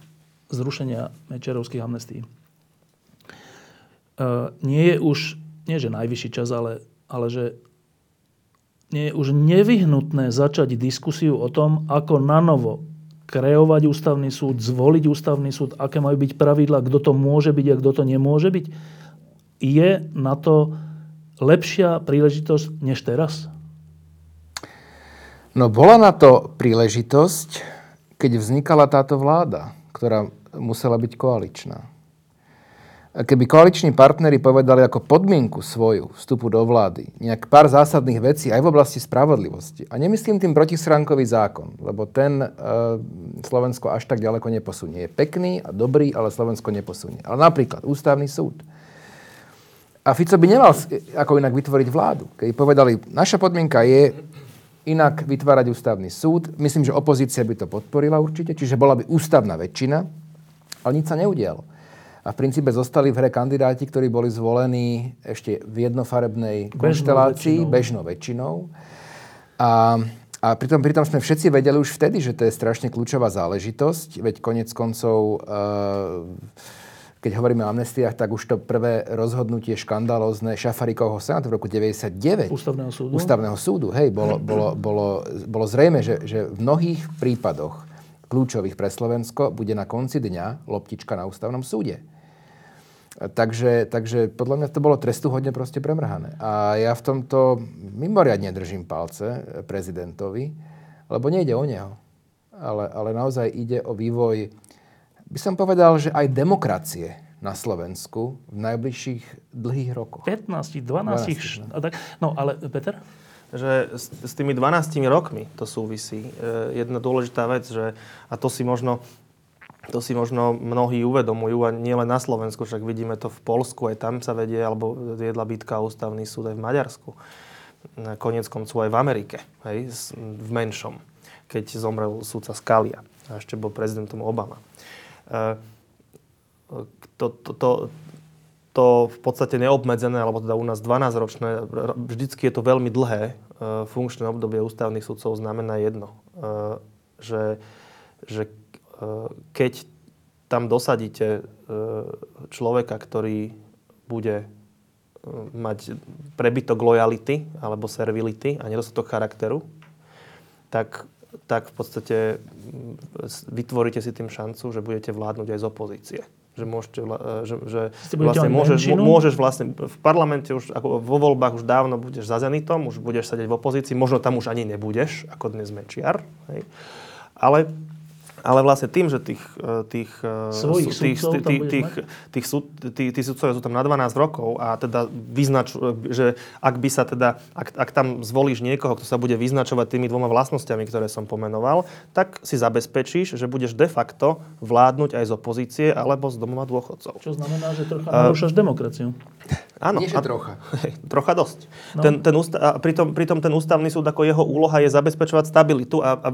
zrušenia Mečerovských amnestí e, nie je už nie že najvyšší čas, ale, ale že nie je už nevyhnutné začať diskusiu o tom, ako na novo kreovať ústavný súd, zvoliť ústavný súd, aké majú byť pravidla, kto to môže byť a kto to nemôže byť. Je na to lepšia príležitosť než teraz? No bola na to príležitosť, keď vznikala táto vláda, ktorá musela byť koaličná keby koaliční partnery povedali ako podmienku svoju vstupu do vlády nejak pár zásadných vecí aj v oblasti spravodlivosti. A nemyslím tým protistránkový zákon, lebo ten e, Slovensko až tak ďaleko neposunie. Je pekný a dobrý, ale Slovensko neposunie. Ale napríklad ústavný súd. A Fico by nemal ako inak vytvoriť vládu. Keď povedali, naša podmienka je inak vytvárať ústavný súd. Myslím, že opozícia by to podporila určite, čiže bola by ústavná väčšina, ale nič sa neudialo. A v princípe zostali v hre kandidáti, ktorí boli zvolení ešte v jednofarebnej konštelácii, bežnou väčšinou. A, a pritom, pritom sme všetci vedeli už vtedy, že to je strašne kľúčová záležitosť, veď konec koncov, e, keď hovoríme o amnestiách, tak už to prvé rozhodnutie škandalózne Šafarikovho senátu v roku 99 Ústavného súdu, Ústavného súdu hej, bolo, bolo, bolo, bolo zrejme, že, že v mnohých prípadoch kľúčových pre Slovensko bude na konci dňa loptička na ústavnom súde. Takže, takže podľa mňa to bolo trestuhodne proste premrhané. A ja v tomto mimoriadne držím palce prezidentovi, lebo nejde o neho. Ale, ale naozaj ide o vývoj, by som povedal, že aj demokracie na Slovensku v najbližších dlhých rokoch. 15, 12, 12 no. no ale Peter? Že s, s tými 12 rokmi to súvisí. E, jedna dôležitá vec, že, a to si možno to si možno mnohí uvedomujú a nielen na Slovensku, však vidíme to v Polsku, aj tam sa vedie, alebo viedla bitka ústavný súd aj v Maďarsku. Konec koncov aj v Amerike, hej, v menšom, keď zomrel súdca Scalia a ešte bol prezidentom Obama. E, to, to, to, to v podstate neobmedzené, alebo teda u nás 12-ročné, vždycky je to veľmi dlhé, e, funkčné obdobie ústavných sudcov znamená jedno, e, že, že e, keď tam dosadíte človeka, ktorý bude mať prebytok lojality alebo servility a nedostatok charakteru, tak, tak v podstate vytvoríte si tým šancu, že budete vládnuť aj z opozície že, môžete, e, že, že vlastne môžeš, môžeš vlastne v parlamente už, ako vo voľbách už dávno budeš za Zenitom, už budeš sedieť v opozícii, možno tam už ani nebudeš, ako dnes Mečiar. Hej. Ale ale vlastne tým, že tých, e, tých, e, Svojich tých, tých, tých, tých, tých, súd, tí, tí sudcovia sú tam na 12 rokov a teda vyznač, že ak by sa teda, ak, ak tam zvolíš niekoho, kto sa bude vyznačovať tými dvoma vlastnosťami, ktoré som pomenoval, tak si zabezpečíš, že budeš de facto vládnuť aj z opozície alebo z domova dôchodcov. Čo znamená, že trocha narúšaš uh, demokraciu. Áno. Nie, že trocha. Hej, trocha dosť. No. Ten, ten ústa- a pritom, pritom ten ústavný súd, ako jeho úloha je zabezpečovať stabilitu a, a,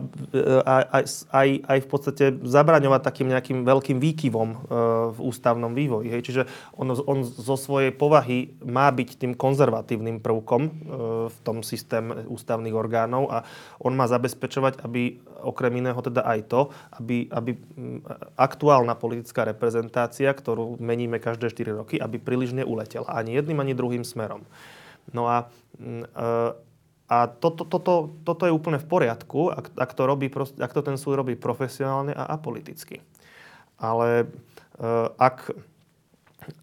a, a aj, aj v podstate zabraňovať takým nejakým veľkým výkyvom e, v ústavnom vývoji. Hej. Čiže on, on zo svojej povahy má byť tým konzervatívnym prvkom e, v tom systéme ústavných orgánov a on má zabezpečovať, aby okrem iného teda aj to, aby, aby aktuálna politická reprezentácia, ktorú meníme každé 4 roky, aby príliš neuletela ani jedným, ani druhým smerom. No a, e, a toto, to, to, toto je úplne v poriadku, ak, ak, to robí, ak to ten súd robí profesionálne a apoliticky. Ale e, ak,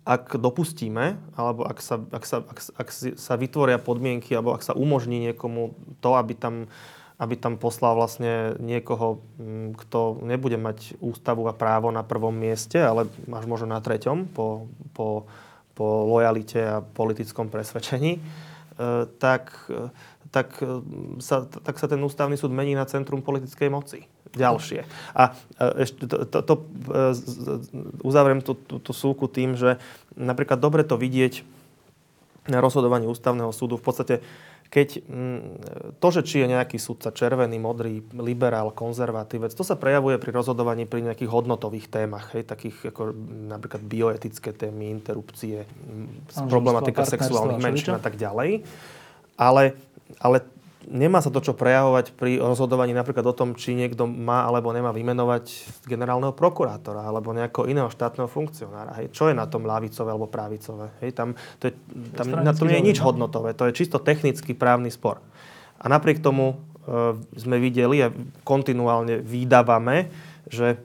ak dopustíme, alebo ak sa, ak, sa, ak, ak sa vytvoria podmienky, alebo ak sa umožní niekomu to, aby tam aby tam poslal vlastne niekoho, mm, kto nebude mať ústavu a právo na prvom mieste, ale máš možno na treťom po, po, po lojalite a politickom presvedčení, e, tak, tak, sa, tak sa ten ústavný súd mení na centrum politickej moci. Ďalšie. A ešte to, to, to, uzavriem tú, tú, tú súku tým, že napríklad dobre to vidieť na rozhodovaní ústavného súdu v podstate keď mm, to, že či je nejaký sudca červený, modrý, liberál, konzervatívec, to sa prejavuje pri rozhodovaní pri nejakých hodnotových témach, hej, takých ako napríklad bioetické témy, interrupcie, problematika sexuálnych menšín a tak ďalej. Ale, ale nemá sa to čo prejavovať pri rozhodovaní napríklad o tom, či niekto má alebo nemá vymenovať generálneho prokurátora alebo nejakého iného štátneho funkcionára. Hej. Čo je na tom ľavicové alebo pravicové? Hej. Tam, to je, tam na tom nie je nič no. hodnotové. To je čisto technický právny spor. A napriek tomu e, sme videli a kontinuálne vydávame, že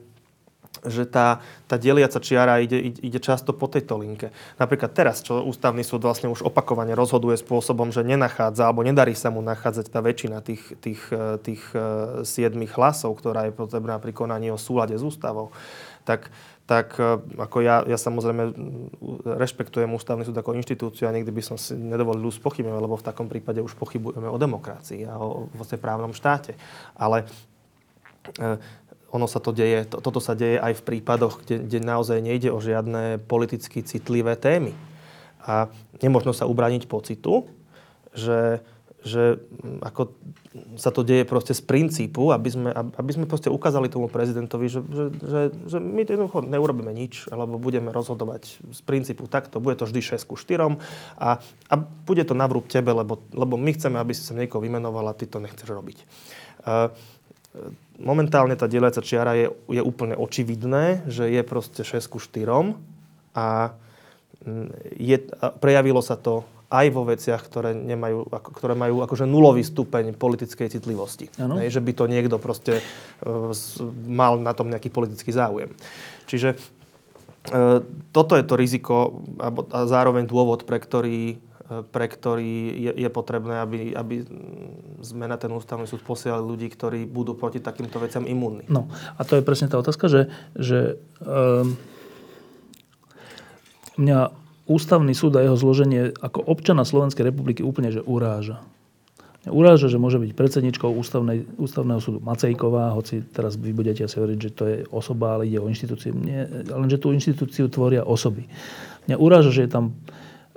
že tá, tá deliaca čiara ide, ide často po tejto linke. Napríklad teraz, čo ústavný súd vlastne už opakovane rozhoduje spôsobom, že nenachádza, alebo nedarí sa mu nachádzať tá väčšina tých, tých, eh, tých uh, siedmých hlasov, ktorá je potrebná pri konaní o súlade s ústavou, tak, tak uh, ako ja, ja samozrejme rešpektujem ústavný súd ako inštitúciu a nikdy by som si nedovolil spochybňovať, lebo v takom prípade už pochybujeme o demokracii a o vlastne právnom štáte. Ale ono sa to deje, to, toto sa deje aj v prípadoch, kde, kde naozaj nejde o žiadne politicky citlivé témy. A nemôžno sa ubraniť pocitu, že, že ako sa to deje proste z princípu, aby sme, aby sme proste ukázali tomu prezidentovi, že, že, že, že my jednoducho neurobíme nič, alebo budeme rozhodovať z princípu takto, bude to vždy 6 ku 4 a, a bude to navrúb tebe, lebo, lebo my chceme, aby si sa niekoho vymenoval a ty to nechceš robiť. Uh, momentálne tá deliaca čiara je, je úplne očividné, že je proste 6 ku 4 a mm, je, prejavilo sa to aj vo veciach, ktoré, nemajú, ako, ktoré majú akože nulový stupeň politickej citlivosti. Ne, že by to niekto proste uh, mal na tom nejaký politický záujem. Čiže uh, toto je to riziko a, a zároveň dôvod, pre ktorý pre ktorý je, je potrebné, aby, aby sme na ten ústavný súd posielali ľudí, ktorí budú proti takýmto veciam imúnni. No a to je presne tá otázka, že, že um, mňa ústavný súd a jeho zloženie ako občana Slovenskej republiky úplne že uráža. Mňa uráža, že môže byť predsedničkou ústavnej, ústavného súdu Macejková, hoci teraz vy budete asi hovoriť, že to je osoba, ale ide o inštitúciu. Nie, ale že tú inštitúciu tvoria osoby. Mňa uráža, že je tam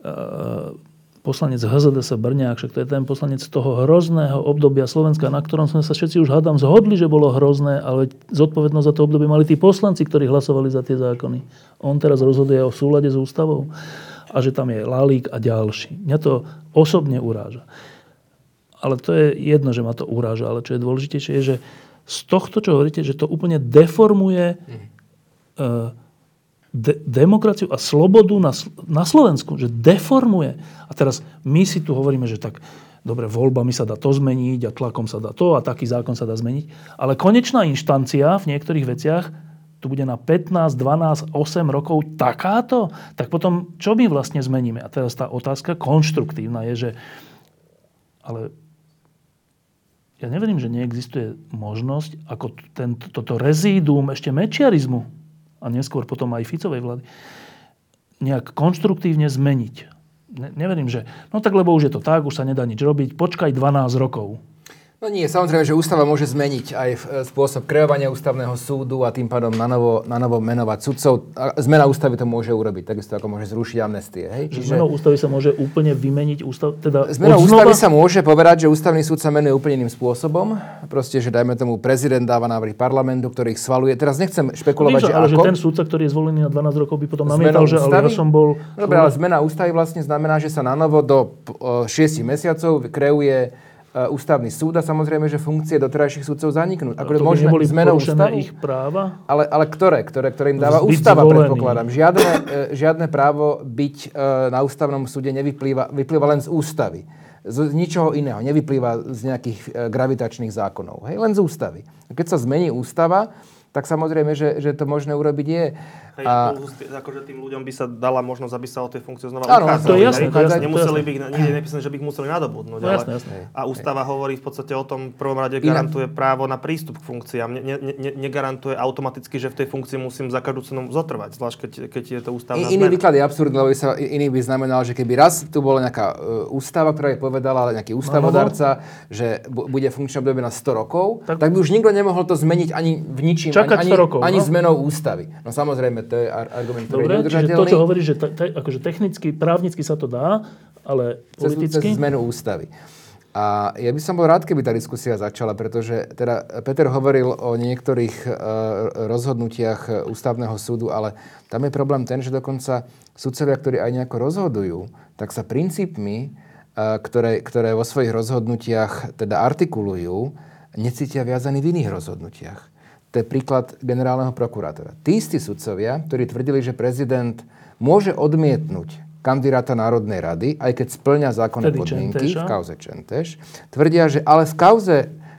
uh, poslanec HZDS Brňák, však to je ten poslanec toho hrozného obdobia Slovenska, na ktorom sme sa všetci už hádam zhodli, že bolo hrozné, ale zodpovednosť za to obdobie mali tí poslanci, ktorí hlasovali za tie zákony. On teraz rozhoduje o súlade s ústavou a že tam je Lalík a ďalší. Mňa to osobne uráža. Ale to je jedno, že ma to uráža, ale čo je dôležitejšie je, že z tohto, čo hovoríte, že to úplne deformuje uh, de- demokraciu a slobodu na, na Slovensku, že deformuje. A teraz my si tu hovoríme, že tak dobre, voľbami sa dá to zmeniť a tlakom sa dá to a taký zákon sa dá zmeniť. Ale konečná inštancia v niektorých veciach tu bude na 15, 12, 8 rokov takáto, tak potom čo my vlastne zmeníme? A teraz tá otázka konštruktívna je, že ale ja neverím, že neexistuje možnosť, ako tento, toto rezídum ešte mečiarizmu, a neskôr potom aj Ficovej vlády, nejak konštruktívne zmeniť. Ne, neverím, že no tak lebo už je to tak, už sa nedá nič robiť, počkaj 12 rokov. No nie, samozrejme, že ústava môže zmeniť aj e, spôsob kreovania ústavného súdu a tým pádom na novo, na novo menovať sudcov. Zmena ústavy to môže urobiť, takisto ako môže zrušiť amnestie. Hej? Čiže... Zmenou ústavy sa môže úplne vymeniť ústav... Teda Zmenou odznova... ústavy sa môže povedať, že ústavný súd sa menuje úplne iným spôsobom. Proste, že dajme tomu prezident dáva návrhy parlamentu, ktorý ich svaluje. Teraz nechcem špekulovať, no, že ale ako... že ten súdca, ktorý je zvolený na 12 rokov, by potom namietal, že ale ja som bol... Dobre, ale zmena ústavy vlastne znamená, že sa na novo do 6 mesiacov kreuje E, ústavný súd a samozrejme, že funkcie doterajších súdcov zaniknú. Ako to možné neboli zmenou ústavu? ich práva? Ale, ale ktoré? Ktoré, ktoré im dáva ústava, zvolený. predpokladám. Žiadne, e, žiadne právo byť e, na ústavnom súde nevyplýva vyplýva len z ústavy. Z ničoho iného. Nevyplýva z nejakých gravitačných zákonov. Hej? Len z ústavy. Keď sa zmení ústava, tak samozrejme, že, že to možné urobiť je. Hej, a... akože tým ľuďom by sa dala možnosť, aby sa o tej funkcie znova Áno, to je jasné, to jasné, Nemuseli by, nie je napísané, že by ich museli nadobudnúť. No, ale, jasné, jasné. A ústava hovorí v podstate o tom, v prvom rade garantuje právo na prístup k funkciám. Ne, ne, ne, negarantuje automaticky, že v tej funkcii musím za každú cenu zotrvať, zvlášť keď, keď je to ústavná I, Iný výklad je absurdný, lebo by sa, iný by znamenal, že keby raz tu bola nejaká uh, ústava, ktorá je povedala, ale nejaký ústavodarca, no, no, že bu- bude funkčné obdobie na 100 rokov, tak, tak by už nikto nemohol to zmeniť ani v ničím, Čakať ani, 100 rokov, ani no? zmenou ústavy. No samozrejme, to je argument, ktorý Dobre, je to, čo hovorí, že te, te, akože technicky, právnicky sa to dá, ale politicky... Cez, cez zmenu ústavy. A ja by som bol rád, keby tá diskusia začala, pretože teda Peter hovoril o niektorých uh, rozhodnutiach ústavného súdu, ale tam je problém ten, že dokonca sudcovia, ktorí aj nejako rozhodujú, tak sa princípmi, uh, ktoré, ktoré vo svojich rozhodnutiach teda artikulujú, necítia viazaní v iných rozhodnutiach. To je príklad generálneho prokurátora. Tí istí sudcovia, ktorí tvrdili, že prezident môže odmietnúť kandidáta Národnej rady, aj keď splňa zákonné Tedy podmienky Čenteša. v kauze Čenteš, tvrdia, že ale v kauze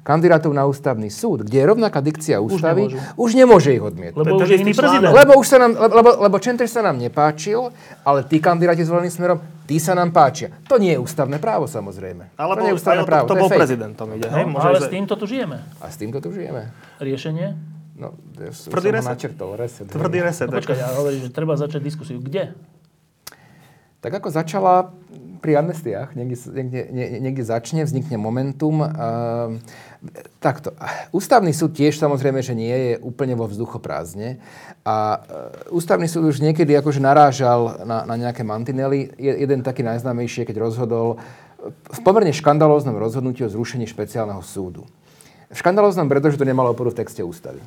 kandidátov na ústavný súd, kde je rovnaká dikcia ústavy, nemôžu. už, nemôže ich odmietnúť. Lebo už je iný prezident. Lebo, už sa nám, lebo, lebo Čenteš sa nám nepáčil, ale tí kandidáti zvolení smerom, tí sa nám páčia. To nie je ústavné právo, samozrejme. Alebo to nie je ústavné aj o to, právo, kto to je bol fake. prezidentom ide. hej? No, Môže, ale že- s týmto tu žijeme. A s týmto tu žijeme. Riešenie? No, ja som Tvrdý reset. načrtol, reset. Tvrdý reset. No, počkaj, ja hovorím, že treba začať diskusiu. Kde? Tak ako začala pri amnestiách, niekde, niekde, nie- niekde začne, vznikne momentum. Uh, takto. Ústavný súd tiež samozrejme, že nie je úplne vo vzduchoprázdne. A uh, ústavný súd už niekedy akože narážal na, na nejaké mantinely. Je, jeden taký najznámejší, keď rozhodol v pomerne škandalóznom rozhodnutí o zrušení špeciálneho súdu. V škandalóznom, pretože to nemalo oporu v texte ústavy.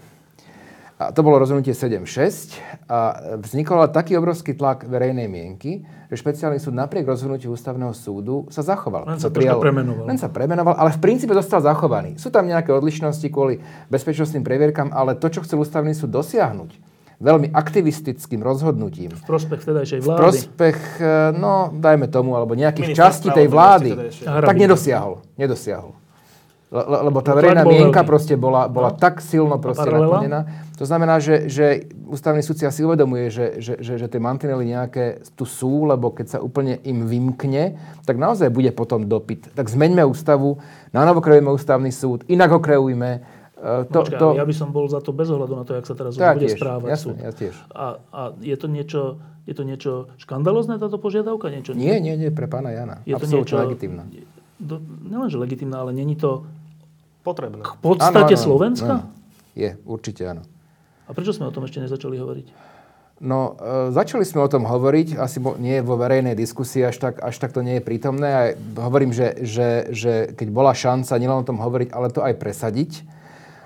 A to bolo rozhodnutie 7.6 a vznikol taký obrovský tlak verejnej mienky, že špeciálny súd napriek rozhodnutiu ústavného súdu sa zachoval. Len sa troška premenoval. Len sa premenoval, ale v princípe zostal zachovaný. Sú tam nejaké odlišnosti kvôli bezpečnostným previerkam, ale to, čo chcel ústavný súd dosiahnuť, veľmi aktivistickým rozhodnutím, V prospech vtedajšej v vlády. prospech, e, no dajme tomu, alebo nejakých častí tej vlády, tak nedosiahol. Nedosiahol. Le, le- lebo tá verejná mienka veľký. proste bola, bola No. tak silno proste naklonená. To znamená, že, že ústavný súd si asi uvedomuje, že, že, že, že tie mantinely nejaké tu sú, lebo keď sa úplne im vymkne, tak naozaj bude potom dopyt. Tak zmeňme ústavu, nanovo kreujeme ústavný súd, inak ho kreujme. E, To, Počkaj, to, ja by som bol za to bez ohľadu na to, jak sa teraz ja bude tiež, správať jasné, súd. ja tiež. A, a je to niečo, je to niečo škandalozné táto požiadavka? Niečo, Nie, nie, nie, pre pána Jana. je niečo, legitimná. Nielenže legitimná, ale není to Potrebné. v podstate Slovenska? áno. Je, určite áno. A prečo sme o tom ešte nezačali hovoriť? No, e, začali sme o tom hovoriť, asi bo, nie vo verejnej diskusii, až tak, až tak to nie je prítomné. A hovorím, že, že, že keď bola šanca nielen o tom hovoriť, ale to aj presadiť,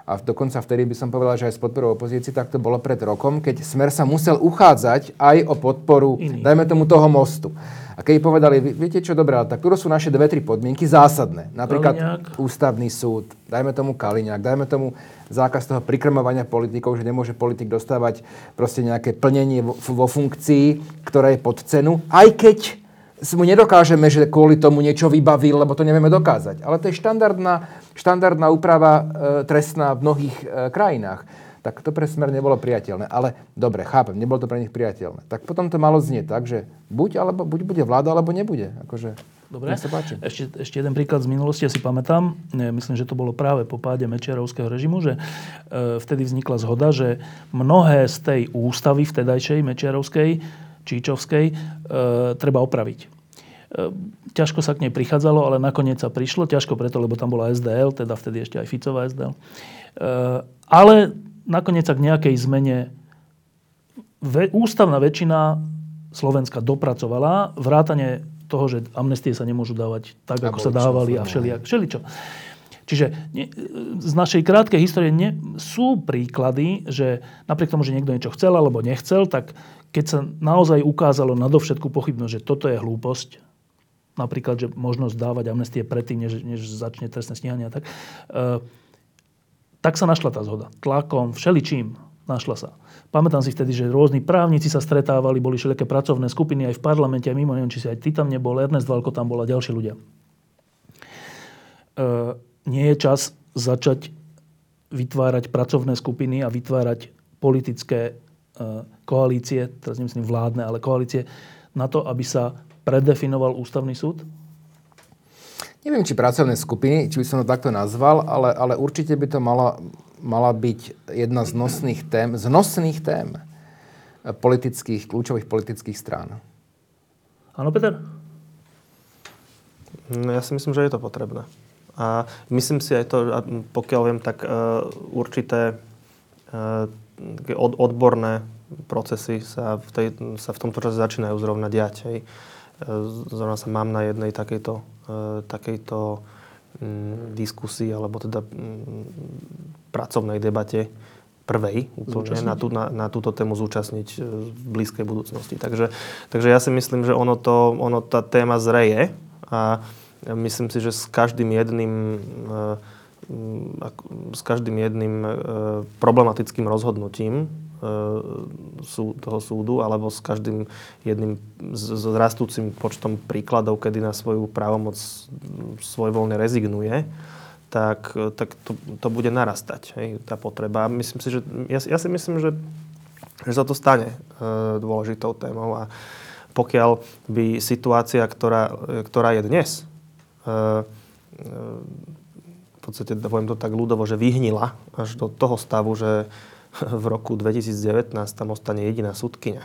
a dokonca vtedy by som povedal, že aj s podporou opozície, tak to bolo pred rokom, keď Smer sa musel uchádzať aj o podporu, Iný. dajme tomu, toho mostu. A keď povedali, "Vy- viete čo, dobré, ale tak tu sú naše dve, tri podmienky zásadné. Napríklad Kaliňák. ústavný súd, dajme tomu Kaliňák, dajme tomu zákaz toho prikrmovania politikov, že nemôže politik dostávať proste nejaké plnenie vo, vo funkcii, ktorá je pod cenu, aj keď mu nedokážeme, že kvôli tomu niečo vybavil, lebo to nevieme dokázať. Ale to je štandardná, štandardná úprava e, trestná v mnohých e, krajinách. Tak to pre Smer nebolo priateľné. Ale dobre, chápem, nebolo to pre nich priateľné. Tak potom to malo znieť tak, že buď, alebo, buď bude vláda, alebo nebude. Akože, Dobre. sa páči. Ešte, ešte jeden príklad z minulosti, ja si pamätám, ne, myslím, že to bolo práve po páde Mečiarovského režimu, že e, vtedy vznikla zhoda, že mnohé z tej ústavy vtedajšej Mečiarovskej, Číčovskej, e, treba opraviť. E, ťažko sa k nej prichádzalo, ale nakoniec sa prišlo. Ťažko preto, lebo tam bola SDL, teda vtedy ešte aj Ficová SDL. E, ale nakoniec sa k nejakej zmene ústavná väčšina Slovenska dopracovala, vrátane toho, že amnestie sa nemôžu dávať tak, ako sa dávali a všelijak, všeličo. Čiže ne, z našej krátkej histórie ne, sú príklady, že napriek tomu, že niekto niečo chcel alebo nechcel, tak keď sa naozaj ukázalo nadovšetku pochybnosť, že toto je hlúposť, napríklad, že možnosť dávať amnestie predtým, než, než začne trestné stíhanie a tak, e, tak sa našla tá zhoda. Tlakom, všeličím našla sa. Pamätám si vtedy, že rôzni právnici sa stretávali, boli všelijaké pracovné skupiny aj v parlamente, aj mimo, neviem, či si aj ty tam nebol, Ernest Valko tam bol a ďalší ľudia. E, nie je čas začať vytvárať pracovné skupiny a vytvárať politické e, koalície, teraz nemyslím vládne, ale koalície, na to, aby sa predefinoval ústavný súd? Neviem, či pracovné skupiny, či by som to takto nazval, ale, ale určite by to mala, mala byť jedna z nosných tém, z nosných tém politických, kľúčových politických strán. Áno, Peter? No, ja si myslím, že je to potrebné. A myslím si aj to, pokiaľ viem, tak uh, určité od, odborné procesy sa v, tej, sa v tomto čase začínajú zrovna diať. Hej. Uh, zrovna sa mám na jednej takejto, takejto um, diskusii, alebo teda um, pracovnej debate prvej úplne na, tú, na, na túto tému zúčastniť v blízkej budúcnosti. Takže, takže ja si myslím, že ono, to, ono tá téma zreje a Myslím si, že s každým jedným e, s každým jedným e, problematickým rozhodnutím e, toho súdu alebo s každým jedným s rastúcim počtom príkladov, kedy na svoju právomoc svojvoľne rezignuje, tak, tak to, to bude narastať, hej, tá potreba. Myslím si, že, ja, ja si myslím, že, že sa to stane dôležitou témou a pokiaľ by situácia, ktorá, ktorá je dnes, v podstate, poviem to tak ľudovo, že vyhnila až do toho stavu, že v roku 2019 tam ostane jediná súdkynia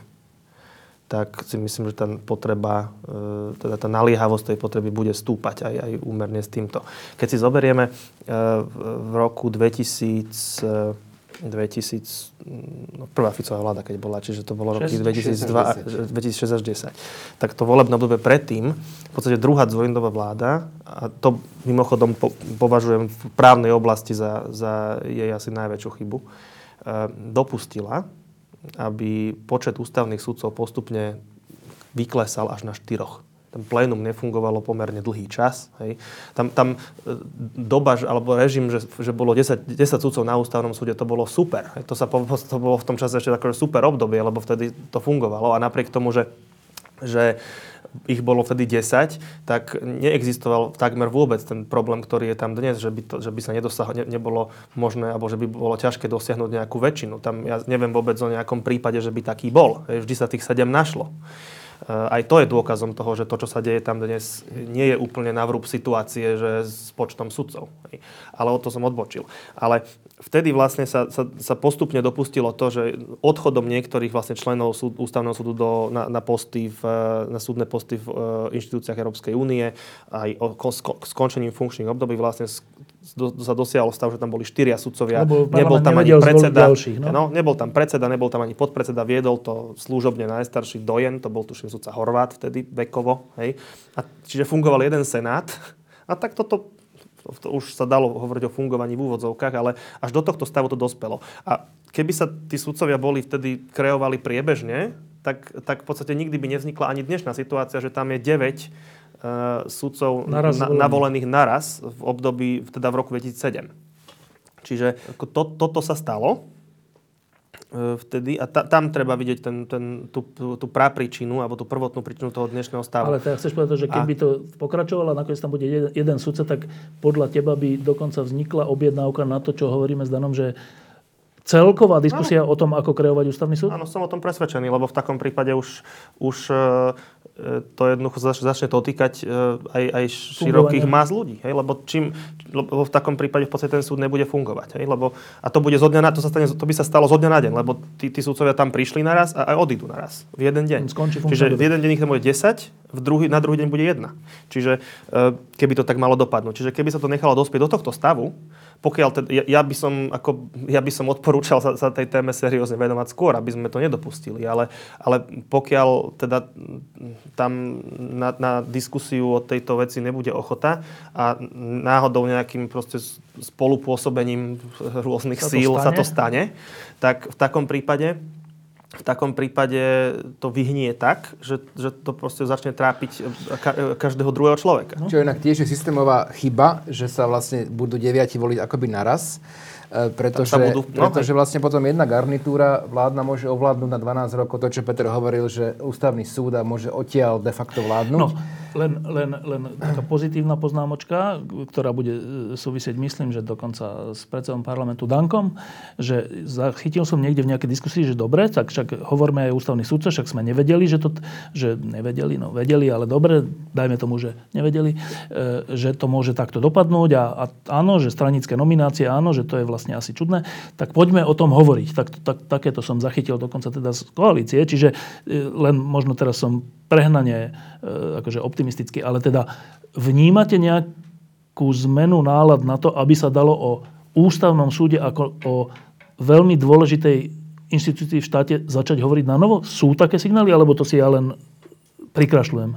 tak si myslím, že tá potreba, e, teda tá naliehavosť tej potreby bude stúpať aj, aj úmerne s týmto. Keď si zoberieme e, v roku 2000 2000, no prvá Ficová vláda, keď bola, čiže to bolo roky 2002, 2006 až 10. Tak to volebné obdobie predtým, v podstate druhá Dzvojindová vláda, a to mimochodom po, považujem v právnej oblasti za, za jej asi najväčšiu chybu, e, dopustila, aby počet ústavných sudcov postupne vyklesal až na štyroch ten plénum nefungovalo pomerne dlhý čas. Hej. Tam, tam e, doba, alebo režim, že, že bolo 10, 10 sudcov na ústavnom súde, to bolo super. Hej. To, sa, to bolo v tom čase ešte také super obdobie, lebo vtedy to fungovalo a napriek tomu, že, že ich bolo vtedy 10, tak neexistoval takmer vôbec ten problém, ktorý je tam dnes, že by, to, že by sa nedosah, ne, nebolo možné, alebo že by bolo ťažké dosiahnuť nejakú väčšinu. Tam ja neviem vôbec o nejakom prípade, že by taký bol. Vždy sa tých 7 našlo. Eh, aj to je dôkazom toho, že to, čo sa deje tam dnes, nie je úplne na vrúb situácie, že s počtom sudcov. Ale o to som odbočil. Ale vtedy vlastne sa, sa, sa postupne dopustilo to, že odchodom niektorých vlastne členov súd, ústavného súdu do, na, na, posty v, na súdne posty v uh, inštitúciách Európskej únie aj o, sko, skončením funkčných období vlastne do, sa dosiahlo stav, že tam boli štyria sudcovia. Nebol tam ani predseda. Ďalších, no? no? nebol tam predseda, nebol tam ani podpredseda. Viedol to služobne najstarší dojen, to bol tuším sudca Horvát vtedy, vekovo. Hej. A, čiže fungoval jeden senát. A tak toto to už sa dalo hovoriť o fungovaní v úvodzovkách, ale až do tohto stavu to dospelo. A keby sa tí sudcovia boli vtedy kreovali priebežne, tak, tak v podstate nikdy by nevznikla ani dnešná situácia, že tam je 9 uh, sudcov naraz na, navolených naraz v období, teda v roku 2007. Čiže to, toto sa stalo uh, vtedy a ta, tam treba vidieť ten, ten, tú, tú, prápričinu alebo tú prvotnú príčinu toho dnešného stavu. Ale teda chceš povedať, že keby a... to pokračovalo a nakoniec tam bude jeden, jeden sudca, tak podľa teba by dokonca vznikla objednávka na to, čo hovoríme s Danom, že celková diskusia no. o tom, ako kreovať ústavný súd? Áno, som o tom presvedčený, lebo v takom prípade už, už E, to jednoducho začne to týkať e, aj, aj širokých más ľudí. Hej? Lebo, čím, lebo v takom prípade v podstate ten súd nebude fungovať. Hej? Lebo, a to, bude zo dňa na, to, sa stane, to by sa stalo zo dňa na deň, lebo tí, tí súdcovia tam prišli naraz a aj odídu naraz. V jeden deň. Skončí Čiže v jeden deň ich tam bude 10, v druhý, na druhý deň bude jedna. Čiže e, keby to tak malo dopadnúť. Čiže keby sa to nechalo dospieť do tohto stavu, pokiaľ teda, ja, ja, by som, ako, ja by som odporúčal sa, sa tej téme seriózne venovať skôr, aby sme to nedopustili. Ale, ale pokiaľ teda tam na, na diskusiu o tejto veci nebude ochota a náhodou nejakým proste spolupôsobením rôznych sa síl sa to stane, tak v takom prípade v takom prípade to vyhnie tak, že, že to proste začne trápiť ka- každého druhého človeka. No. Čo inak tiež je systémová chyba, že sa vlastne budú deviati voliť akoby naraz. E, pretože, budú, no, pretože vlastne potom jedna garnitúra vládna môže ovládnuť na 12 rokov to, čo Peter hovoril, že ústavný súd a môže odtiaľ de facto vládnuť. No. Len, len, len taká pozitívna poznámočka, ktorá bude e, súvisieť, myslím, že dokonca s predsedom parlamentu Dankom, že zachytil som niekde v nejakej diskusii, že dobre, tak však hovoríme aj ústavný súdce, však sme nevedeli, že to, že nevedeli, no vedeli, ale dobre, dajme tomu, že nevedeli, e, že to môže takto dopadnúť a, a áno, že stranické nominácie, áno, že to je vlastne asi čudné, tak poďme o tom hovoriť. Tak, tak, takéto som zachytil dokonca teda z koalície, čiže e, len možno teraz som prehnane akože optimistický, ale teda vnímate nejakú zmenu nálad na to, aby sa dalo o ústavnom súde ako o veľmi dôležitej inštitúcii v štáte začať hovoriť na novo? Sú také signály, alebo to si ja len prikrašľujem?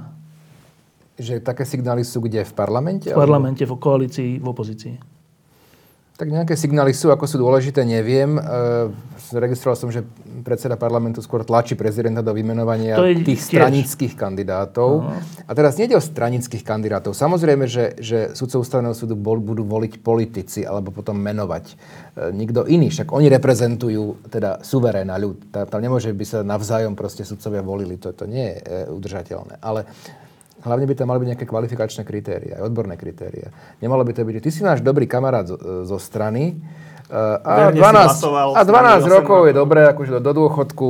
Že také signály sú kde? V parlamente? V parlamente, alebo... v koalícii, v opozícii. Tak nejaké signály sú, ako sú dôležité, neviem. E, registroval som, že predseda parlamentu skôr tlačí prezidenta do vymenovania tých tiež. stranických kandidátov. Uh-huh. A teraz nejde o stranických kandidátov. Samozrejme, že, že sudcov ústavného súdu bol, budú voliť politici alebo potom menovať e, nikto iný. Však oni reprezentujú teda suveréna ľud. Tam nemôže by sa navzájom proste sudcovia volili. To, to nie je e, udržateľné. Ale Hlavne by tam mali byť nejaké kvalifikačné kritéria, aj odborné kritéria. Nemalo by to byť, ty si náš dobrý kamarát zo, zo strany uh, a, 12, a 12 rokov je dobré, akože do, dôchodku.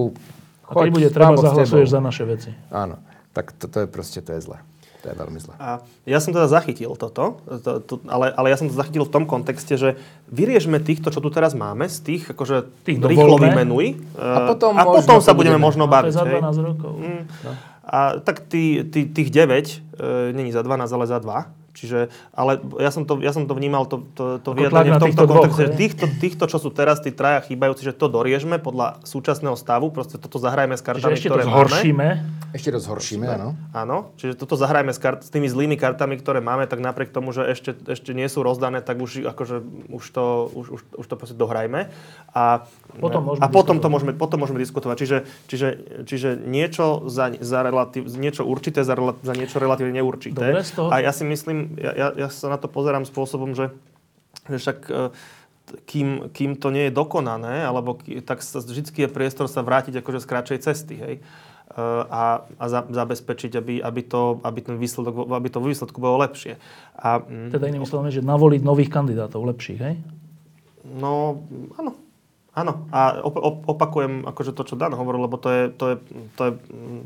A keď bude treba, zahlasuješ za naše veci. Áno, tak to, to je proste, to je zlé. To je veľmi zlé. A ja som teda zachytil toto, to, to, ale, ale ja som to zachytil v tom kontexte, že vyriežme týchto, čo tu teraz máme, z tých, akože tých rýchlo vymenuj. A potom, a potom sa budeme možno baviť. To je za 12 rokov. Mm. No. A tak tí, tí, tých 9 e, není za 12, ale za 2. Čiže, ale ja som to, ja som to vnímal, to, to, to vyjadrenie v tomto kontexte, že týchto, týchto, čo sú teraz, tí traja chýbajúci, že to doriežme podľa súčasného stavu, proste toto zahrajme s kartami, ešte ktoré to zhoršíme. máme. Ešte to zhoršíme, áno. Áno, čiže toto zahrajme s, kart, s tými zlými kartami, ktoré máme, tak napriek tomu, že ešte, ešte nie sú rozdané, tak už, akože, už, to, už, už, už to proste dohrajme. A, potom a potom, to môžeme, potom môžeme diskutovať. Čiže, čiže, čiže niečo, za, za relatív, niečo určité za, za niečo relatívne neurčité. Dobre, a ja si myslím, ja, ja, ja sa na to pozerám spôsobom, že, že však e, kým, kým to nie je dokonané, alebo tak sa, vždy je priestor sa vrátiť akože z kratšej cesty. Hej? E, a, a za, zabezpečiť, aby, aby, to, aby, ten výsledok, aby to výsledku bolo lepšie. A, mm, teda inými slovami, že navoliť nových kandidátov lepších, hej? No, áno. Áno, a opakujem akože to, čo Dan hovoril, lebo to je, to je, to je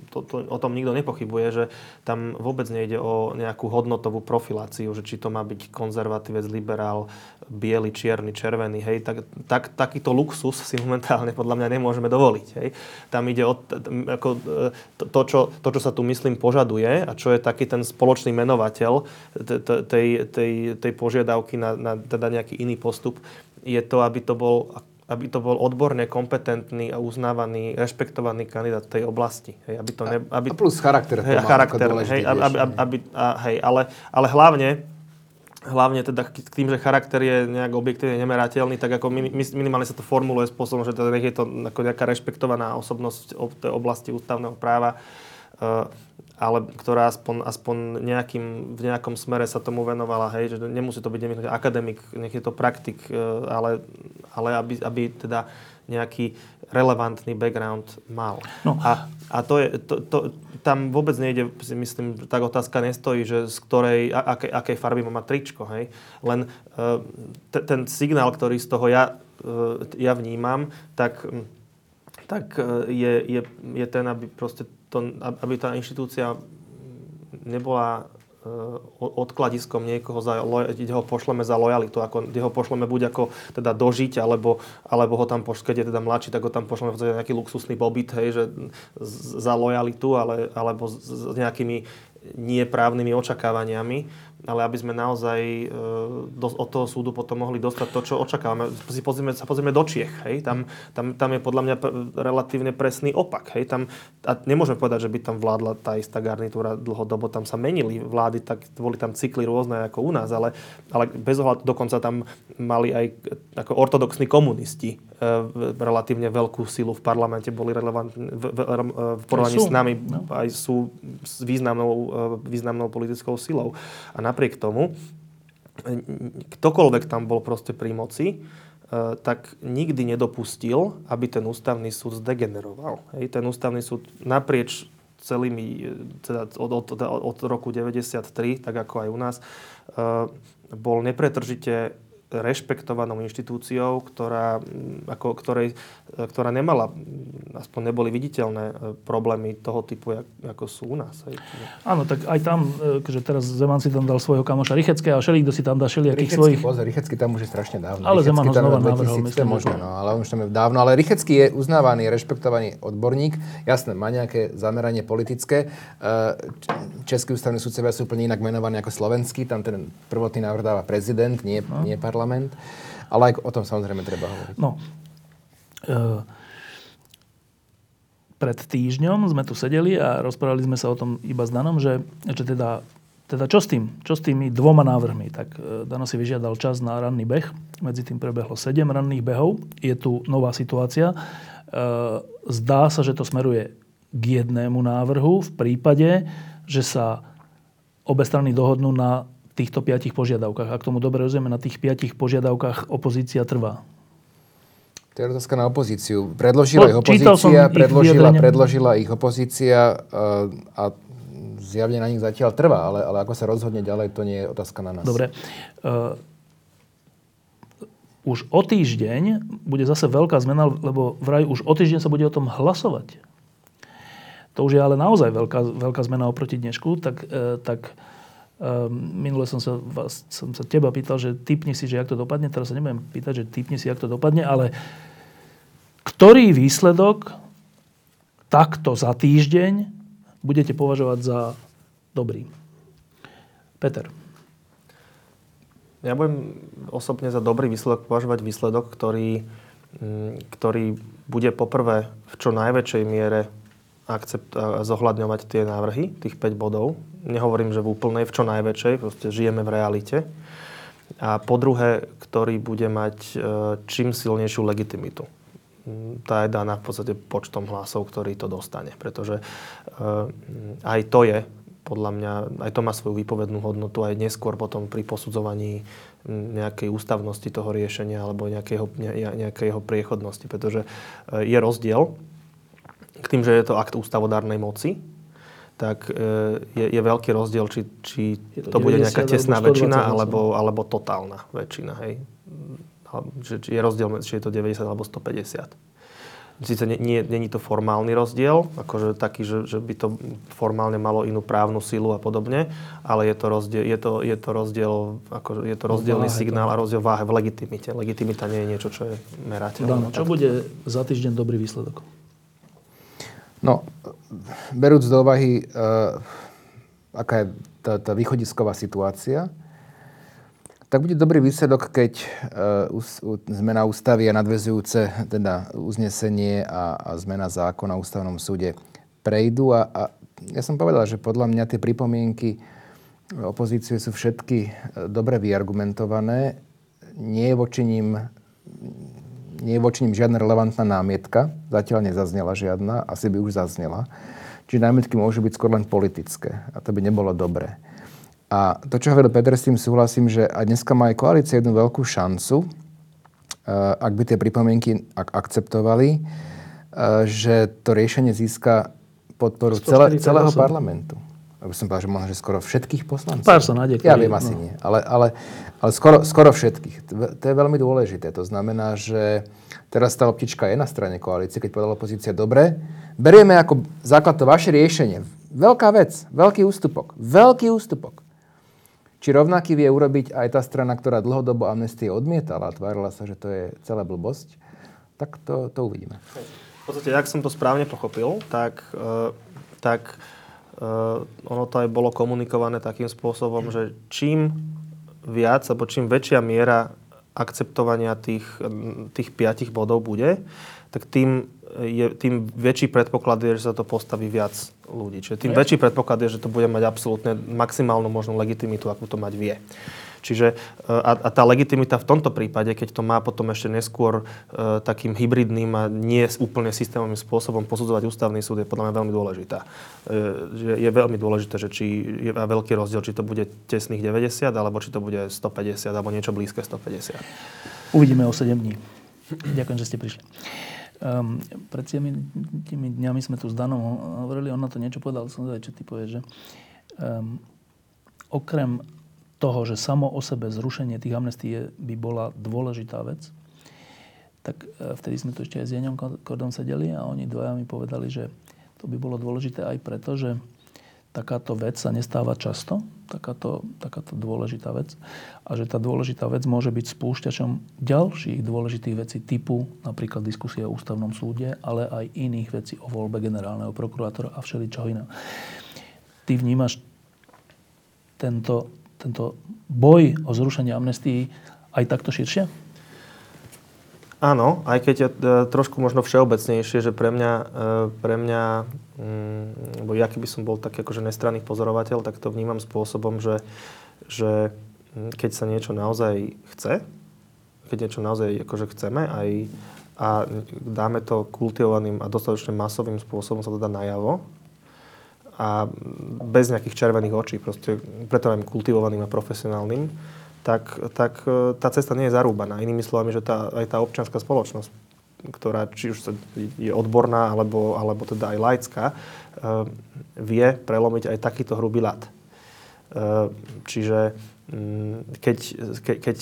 to, to, o tom nikto nepochybuje, že tam vôbec nejde o nejakú hodnotovú profiláciu, že či to má byť konzervatívec, liberál, biely, čierny, červený, hej, tak, tak, takýto luxus si momentálne podľa mňa nemôžeme dovoliť, hej. Tam ide o ako, to, to, čo, to, čo sa tu myslím požaduje a čo je taký ten spoločný menovateľ tej, tej, tej požiadavky na, na teda nejaký iný postup, je to, aby to bol aby to bol odborne kompetentný a uznávaný, rešpektovaný kandidát tej oblasti. Hej, aby to ne, aby, a plus charakter. Hej, charakter, hej, aby, aby, aby, a, hej, ale, ale hlavne, hlavne teda k tým, že charakter je nejak objektívne nemerateľný, tak ako minimálne sa to formuluje spôsobom, že teda je to ako nejaká rešpektovaná osobnosť v tej oblasti ústavného práva. Ale ktorá aspoň, aspoň nejakým, v nejakom smere sa tomu venovala, hej, že nemusí to byť nemusí akademik, nech je to praktik, e, ale, ale aby, aby teda nejaký relevantný background mal. No. A, a to je, to, to, tam vôbec nejde, si myslím, tak otázka nestojí, že z ktorej, akej, akej farby má tričko, hej. Len uh, te, ten signál, ktorý z toho ja, uh, ja vnímam, tak, tak je, je, je ten, aby proste to, aby tá inštitúcia nebola e, odkladiskom niekoho, za, kde ho pošleme za lojalitu, ako, kde ho pošleme buď ako teda dožiť, alebo, alebo ho tam pošleme, keď je teda mladší, tak ho tam pošleme za nejaký luxusný pobyt, hej, že za lojalitu, ale, alebo s, s nejakými nieprávnymi očakávaniami ale aby sme naozaj e, do, od toho súdu potom mohli dostať to, čo očakávame. Si pozrieme, sa pozrieme do Čiech, hej? Tam, tam, tam je podľa mňa relatívne presný opak. Hej? Tam, a nemôžeme povedať, že by tam vládla tá istá garnitúra dlhodobo, tam sa menili vlády, tak boli tam cykly rôzne ako u nás, ale, ale bez ohľadu dokonca tam mali aj ako ortodoxní komunisti e, relatívne veľkú silu v parlamente, boli relevantní v, v, v porovnaní s nami, no. aj sú významnou, e, významnou politickou silou. A napriek tomu, ktokoľvek tam bol proste pri moci, e, tak nikdy nedopustil, aby ten ústavný súd zdegeneroval. Hej, ten ústavný súd naprieč celými, teda od, od, od roku 93, tak ako aj u nás, bol nepretržite rešpektovanou inštitúciou, ktorá, ako, ktorej, ktorá nemala, aspoň neboli viditeľné e, problémy toho typu, jak, ako sú u nás. Hej. Áno, tak aj tam, e, že teraz Zeman si tam dal svojho kamoša Richeckého a všelikto si tam dá všelijakých svojich... Pozor, Richecký tam už je strašne dávno. Ale Zeman ho znova navrhol, myslím. Možno, no, ale už tam je dávno. Ale Richecký je uznávaný, rešpektovaný odborník. Jasné, má nejaké zameranie politické. E, Český ústavný sudcovia sú úplne inak menovaní ako slovenský. Tam ten prvotný návrh dáva prezident, nie, no. nie parlament parlament. Ale aj o tom samozrejme treba hovoriť. No. E, pred týždňom sme tu sedeli a rozprávali sme sa o tom iba s Danom, že, že teda, teda čo s tým? Čo s tými dvoma návrhmi? Tak e, Dano si vyžiadal čas na ranný beh. Medzi tým prebehlo 7 ranných behov. Je tu nová situácia. E, zdá sa, že to smeruje k jednému návrhu v prípade, že sa obe strany dohodnú na týchto piatich požiadavkách. Ak tomu dobre rozumieme, na tých piatich požiadavkách opozícia trvá. To je otázka na opozíciu. Predložila no, ich opozícia, predložila, ich predložila ich opozícia uh, a zjavne na nich zatiaľ trvá, ale, ale ako sa rozhodne ďalej, to nie je otázka na nás. Dobre. Uh, už o týždeň bude zase veľká zmena, lebo vraj už o týždeň sa bude o tom hlasovať. To už je ale naozaj veľká, veľká zmena oproti dnešku, tak, uh, tak minule som sa, vás, som sa teba pýtal, že typni si, že jak to dopadne. Teraz sa nebudem pýtať, že typni si, jak to dopadne, ale ktorý výsledok takto za týždeň budete považovať za dobrý? Peter. Ja budem osobne za dobrý výsledok považovať výsledok, ktorý, mm, ktorý bude poprvé v čo najväčšej miere akcept, zohľadňovať tie návrhy, tých 5 bodov. Nehovorím, že v úplnej, v čo najväčšej, proste žijeme v realite. A po druhé, ktorý bude mať e, čím silnejšiu legitimitu. Tá je daná v podstate počtom hlasov, ktorý to dostane. Pretože e, aj to je, podľa mňa, aj to má svoju výpovednú hodnotu aj neskôr potom pri posudzovaní nejakej ústavnosti toho riešenia alebo nejakého, nejakého priechodnosti. Pretože e, je rozdiel k tým, že je to akt ústavodárnej moci, tak e, je, je veľký rozdiel, či, či to, to bude nejaká tesná väčšina alebo, alebo totálna väčšina. Hej. Či je rozdiel, či je to 90 alebo 150. Sice nie, nie, je to formálny rozdiel, akože taký, že, že by to formálne malo inú právnu silu a podobne, ale je to rozdiel, je to, je to rozdiel, akože je to rozdielný váhe, signál a rozdiel váhe v legitimite. Legitimita nie je niečo, čo je merateľné. čo bude za týždeň dobrý výsledok? No, berúc do úvahy, uh, aká je tá, tá východisková situácia, tak bude dobrý výsledok, keď uh, zmena ústavy a nadvezujúce teda uznesenie a, a zmena zákona o ústavnom súde prejdú. A, a ja som povedal, že podľa mňa tie pripomienky opozície sú všetky dobre vyargumentované. Nie je voči ním nie je voči ním žiadna relevantná námietka. Zatiaľ nezaznela žiadna, asi by už zaznela. Čiže námietky môžu byť skôr len politické. A to by nebolo dobré. A to, čo hovoril Peter, s tým súhlasím, že aj dneska má aj koalícia jednu veľkú šancu, eh, ak by tie pripomienky ak akceptovali, eh, že to riešenie získa podporu celé, celého parlamentu som povedal, že možno, že skoro všetkých poslancov. Pár sa nájde, Ja viem, asi no. nie. Ale, ale, ale skoro, skoro všetkých. To je veľmi dôležité. To znamená, že teraz tá optička je na strane koalície, keď povedala opozícia, dobre, berieme ako základ to vaše riešenie. Veľká vec, veľký ústupok. Veľký ústupok. Či rovnaký vie urobiť aj tá strana, ktorá dlhodobo amnestie odmietala a tvárila sa, že to je celá blbosť, tak to, to uvidíme. V podstate, ak som to správne pochopil, tak, uh, tak Uh, ono to aj bolo komunikované takým spôsobom, že čím viac, alebo čím väčšia miera akceptovania tých, tých piatich bodov bude, tak tým, je, tým väčší predpoklad je, že sa to postaví viac ľudí. Čiže tým väčší predpoklad je, že to bude mať absolútne maximálnu možnú legitimitu, akú to mať vie. Čiže e, a, a tá legitimita v tomto prípade, keď to má potom ešte neskôr e, takým hybridným a nie úplne systémovým spôsobom posudzovať ústavný súd, je podľa mňa veľmi dôležitá. E, je veľmi dôležité, že či je veľký rozdiel, či to bude tesných 90, alebo či to bude 150, alebo niečo blízke 150. Uvidíme o 7 dní. Ďakujem, že ste prišli. Um, pred tými, tými dňami sme tu s Danom hovorili, on na to niečo povedal, som zvedal, čo ty povieš, že um, okrem toho, že samo o sebe zrušenie tých amnestí by bola dôležitá vec, tak e, vtedy sme tu ešte aj s Jeňom Kordom sedeli a oni dvaja mi povedali, že to by bolo dôležité aj preto, že takáto vec sa nestáva často, takáto, takáto dôležitá vec. A že tá dôležitá vec môže byť spúšťačom ďalších dôležitých vecí typu napríklad diskusie o ústavnom súde, ale aj iných vecí o voľbe generálneho prokurátora a všeličoho iného. Ty vnímaš tento, tento boj o zrušenie amnestii aj takto širšie? Áno, aj keď je trošku možno všeobecnejšie, že pre mňa, e, pre mňa mm, lebo ja keby som bol taký akože nestranný pozorovateľ, tak to vnímam spôsobom, že, že mm, keď sa niečo naozaj chce, keď niečo naozaj akože chceme aj, a dáme to kultivovaným a dostatočne masovým spôsobom sa to dá najavo a bez nejakých červených očí, proste preto aj kultivovaným a profesionálnym, tak, tak e, tá cesta nie je zarúbaná. Inými slovami, že tá, aj tá občianská spoločnosť, ktorá či už je odborná, alebo, alebo teda aj laická, e, vie prelomiť aj takýto hrubý lat. E, čiže mm, keď, ke, keď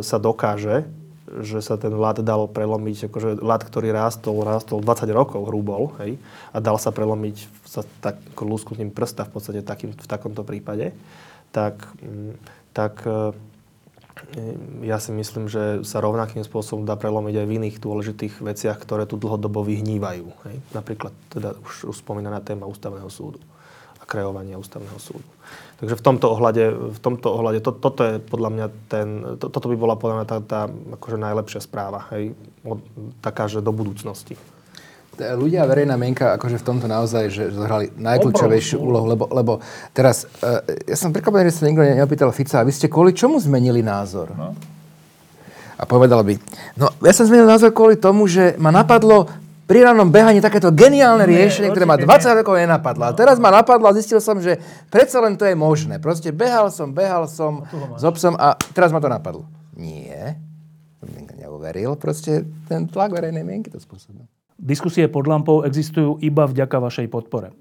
sa dokáže, že sa ten lat dal prelomiť, akože lat, ktorý rástol, rástol 20 rokov hrubol, hej, a dal sa prelomiť sa tak lúsknutím prsta v podstate takým, v takomto prípade, tak, mm, tak ja si myslím, že sa rovnakým spôsobom dá prelomiť aj v iných dôležitých veciach, ktoré tu dlhodobo vyhnívajú. Hej? Napríklad teda už, už spomínaná téma ústavného súdu a kreovania ústavného súdu. Takže v tomto ohľade, v tomto ohľade to, toto je podľa mňa ten, to, toto by bola podľa mňa tá, tá akože najlepšia správa, hej? Od, taká, že do budúcnosti ľudia a verejná mienka akože v tomto naozaj že zohrali najkľúčovejšiu úlohu, lebo, lebo teraz, uh, ja som prekvapený, že sa nikto neopýtal Fica, a vy ste kvôli čomu zmenili názor? No. A povedal by, no ja som zmenil názor kvôli tomu, že ma napadlo pri ránom behaní takéto geniálne riešenie, ktoré ma 20 nie. rokov nenapadlo. A teraz ma napadlo a zistil som, že predsa len to je možné. Proste behal som, behal som s obsom a teraz ma to napadlo. Nie, neuveril, proste ten tlak verejnej mienky to spôsobil. Diskusie pod lampou existujú iba vďaka vašej podpore.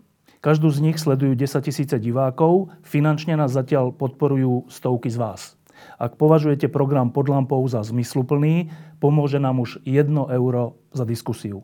Každú z nich sledujú 10 tisíce divákov, finančne nás zatiaľ podporujú stovky z vás. Ak považujete program pod lampou za zmysluplný, pomôže nám už 1 euro za diskusiu.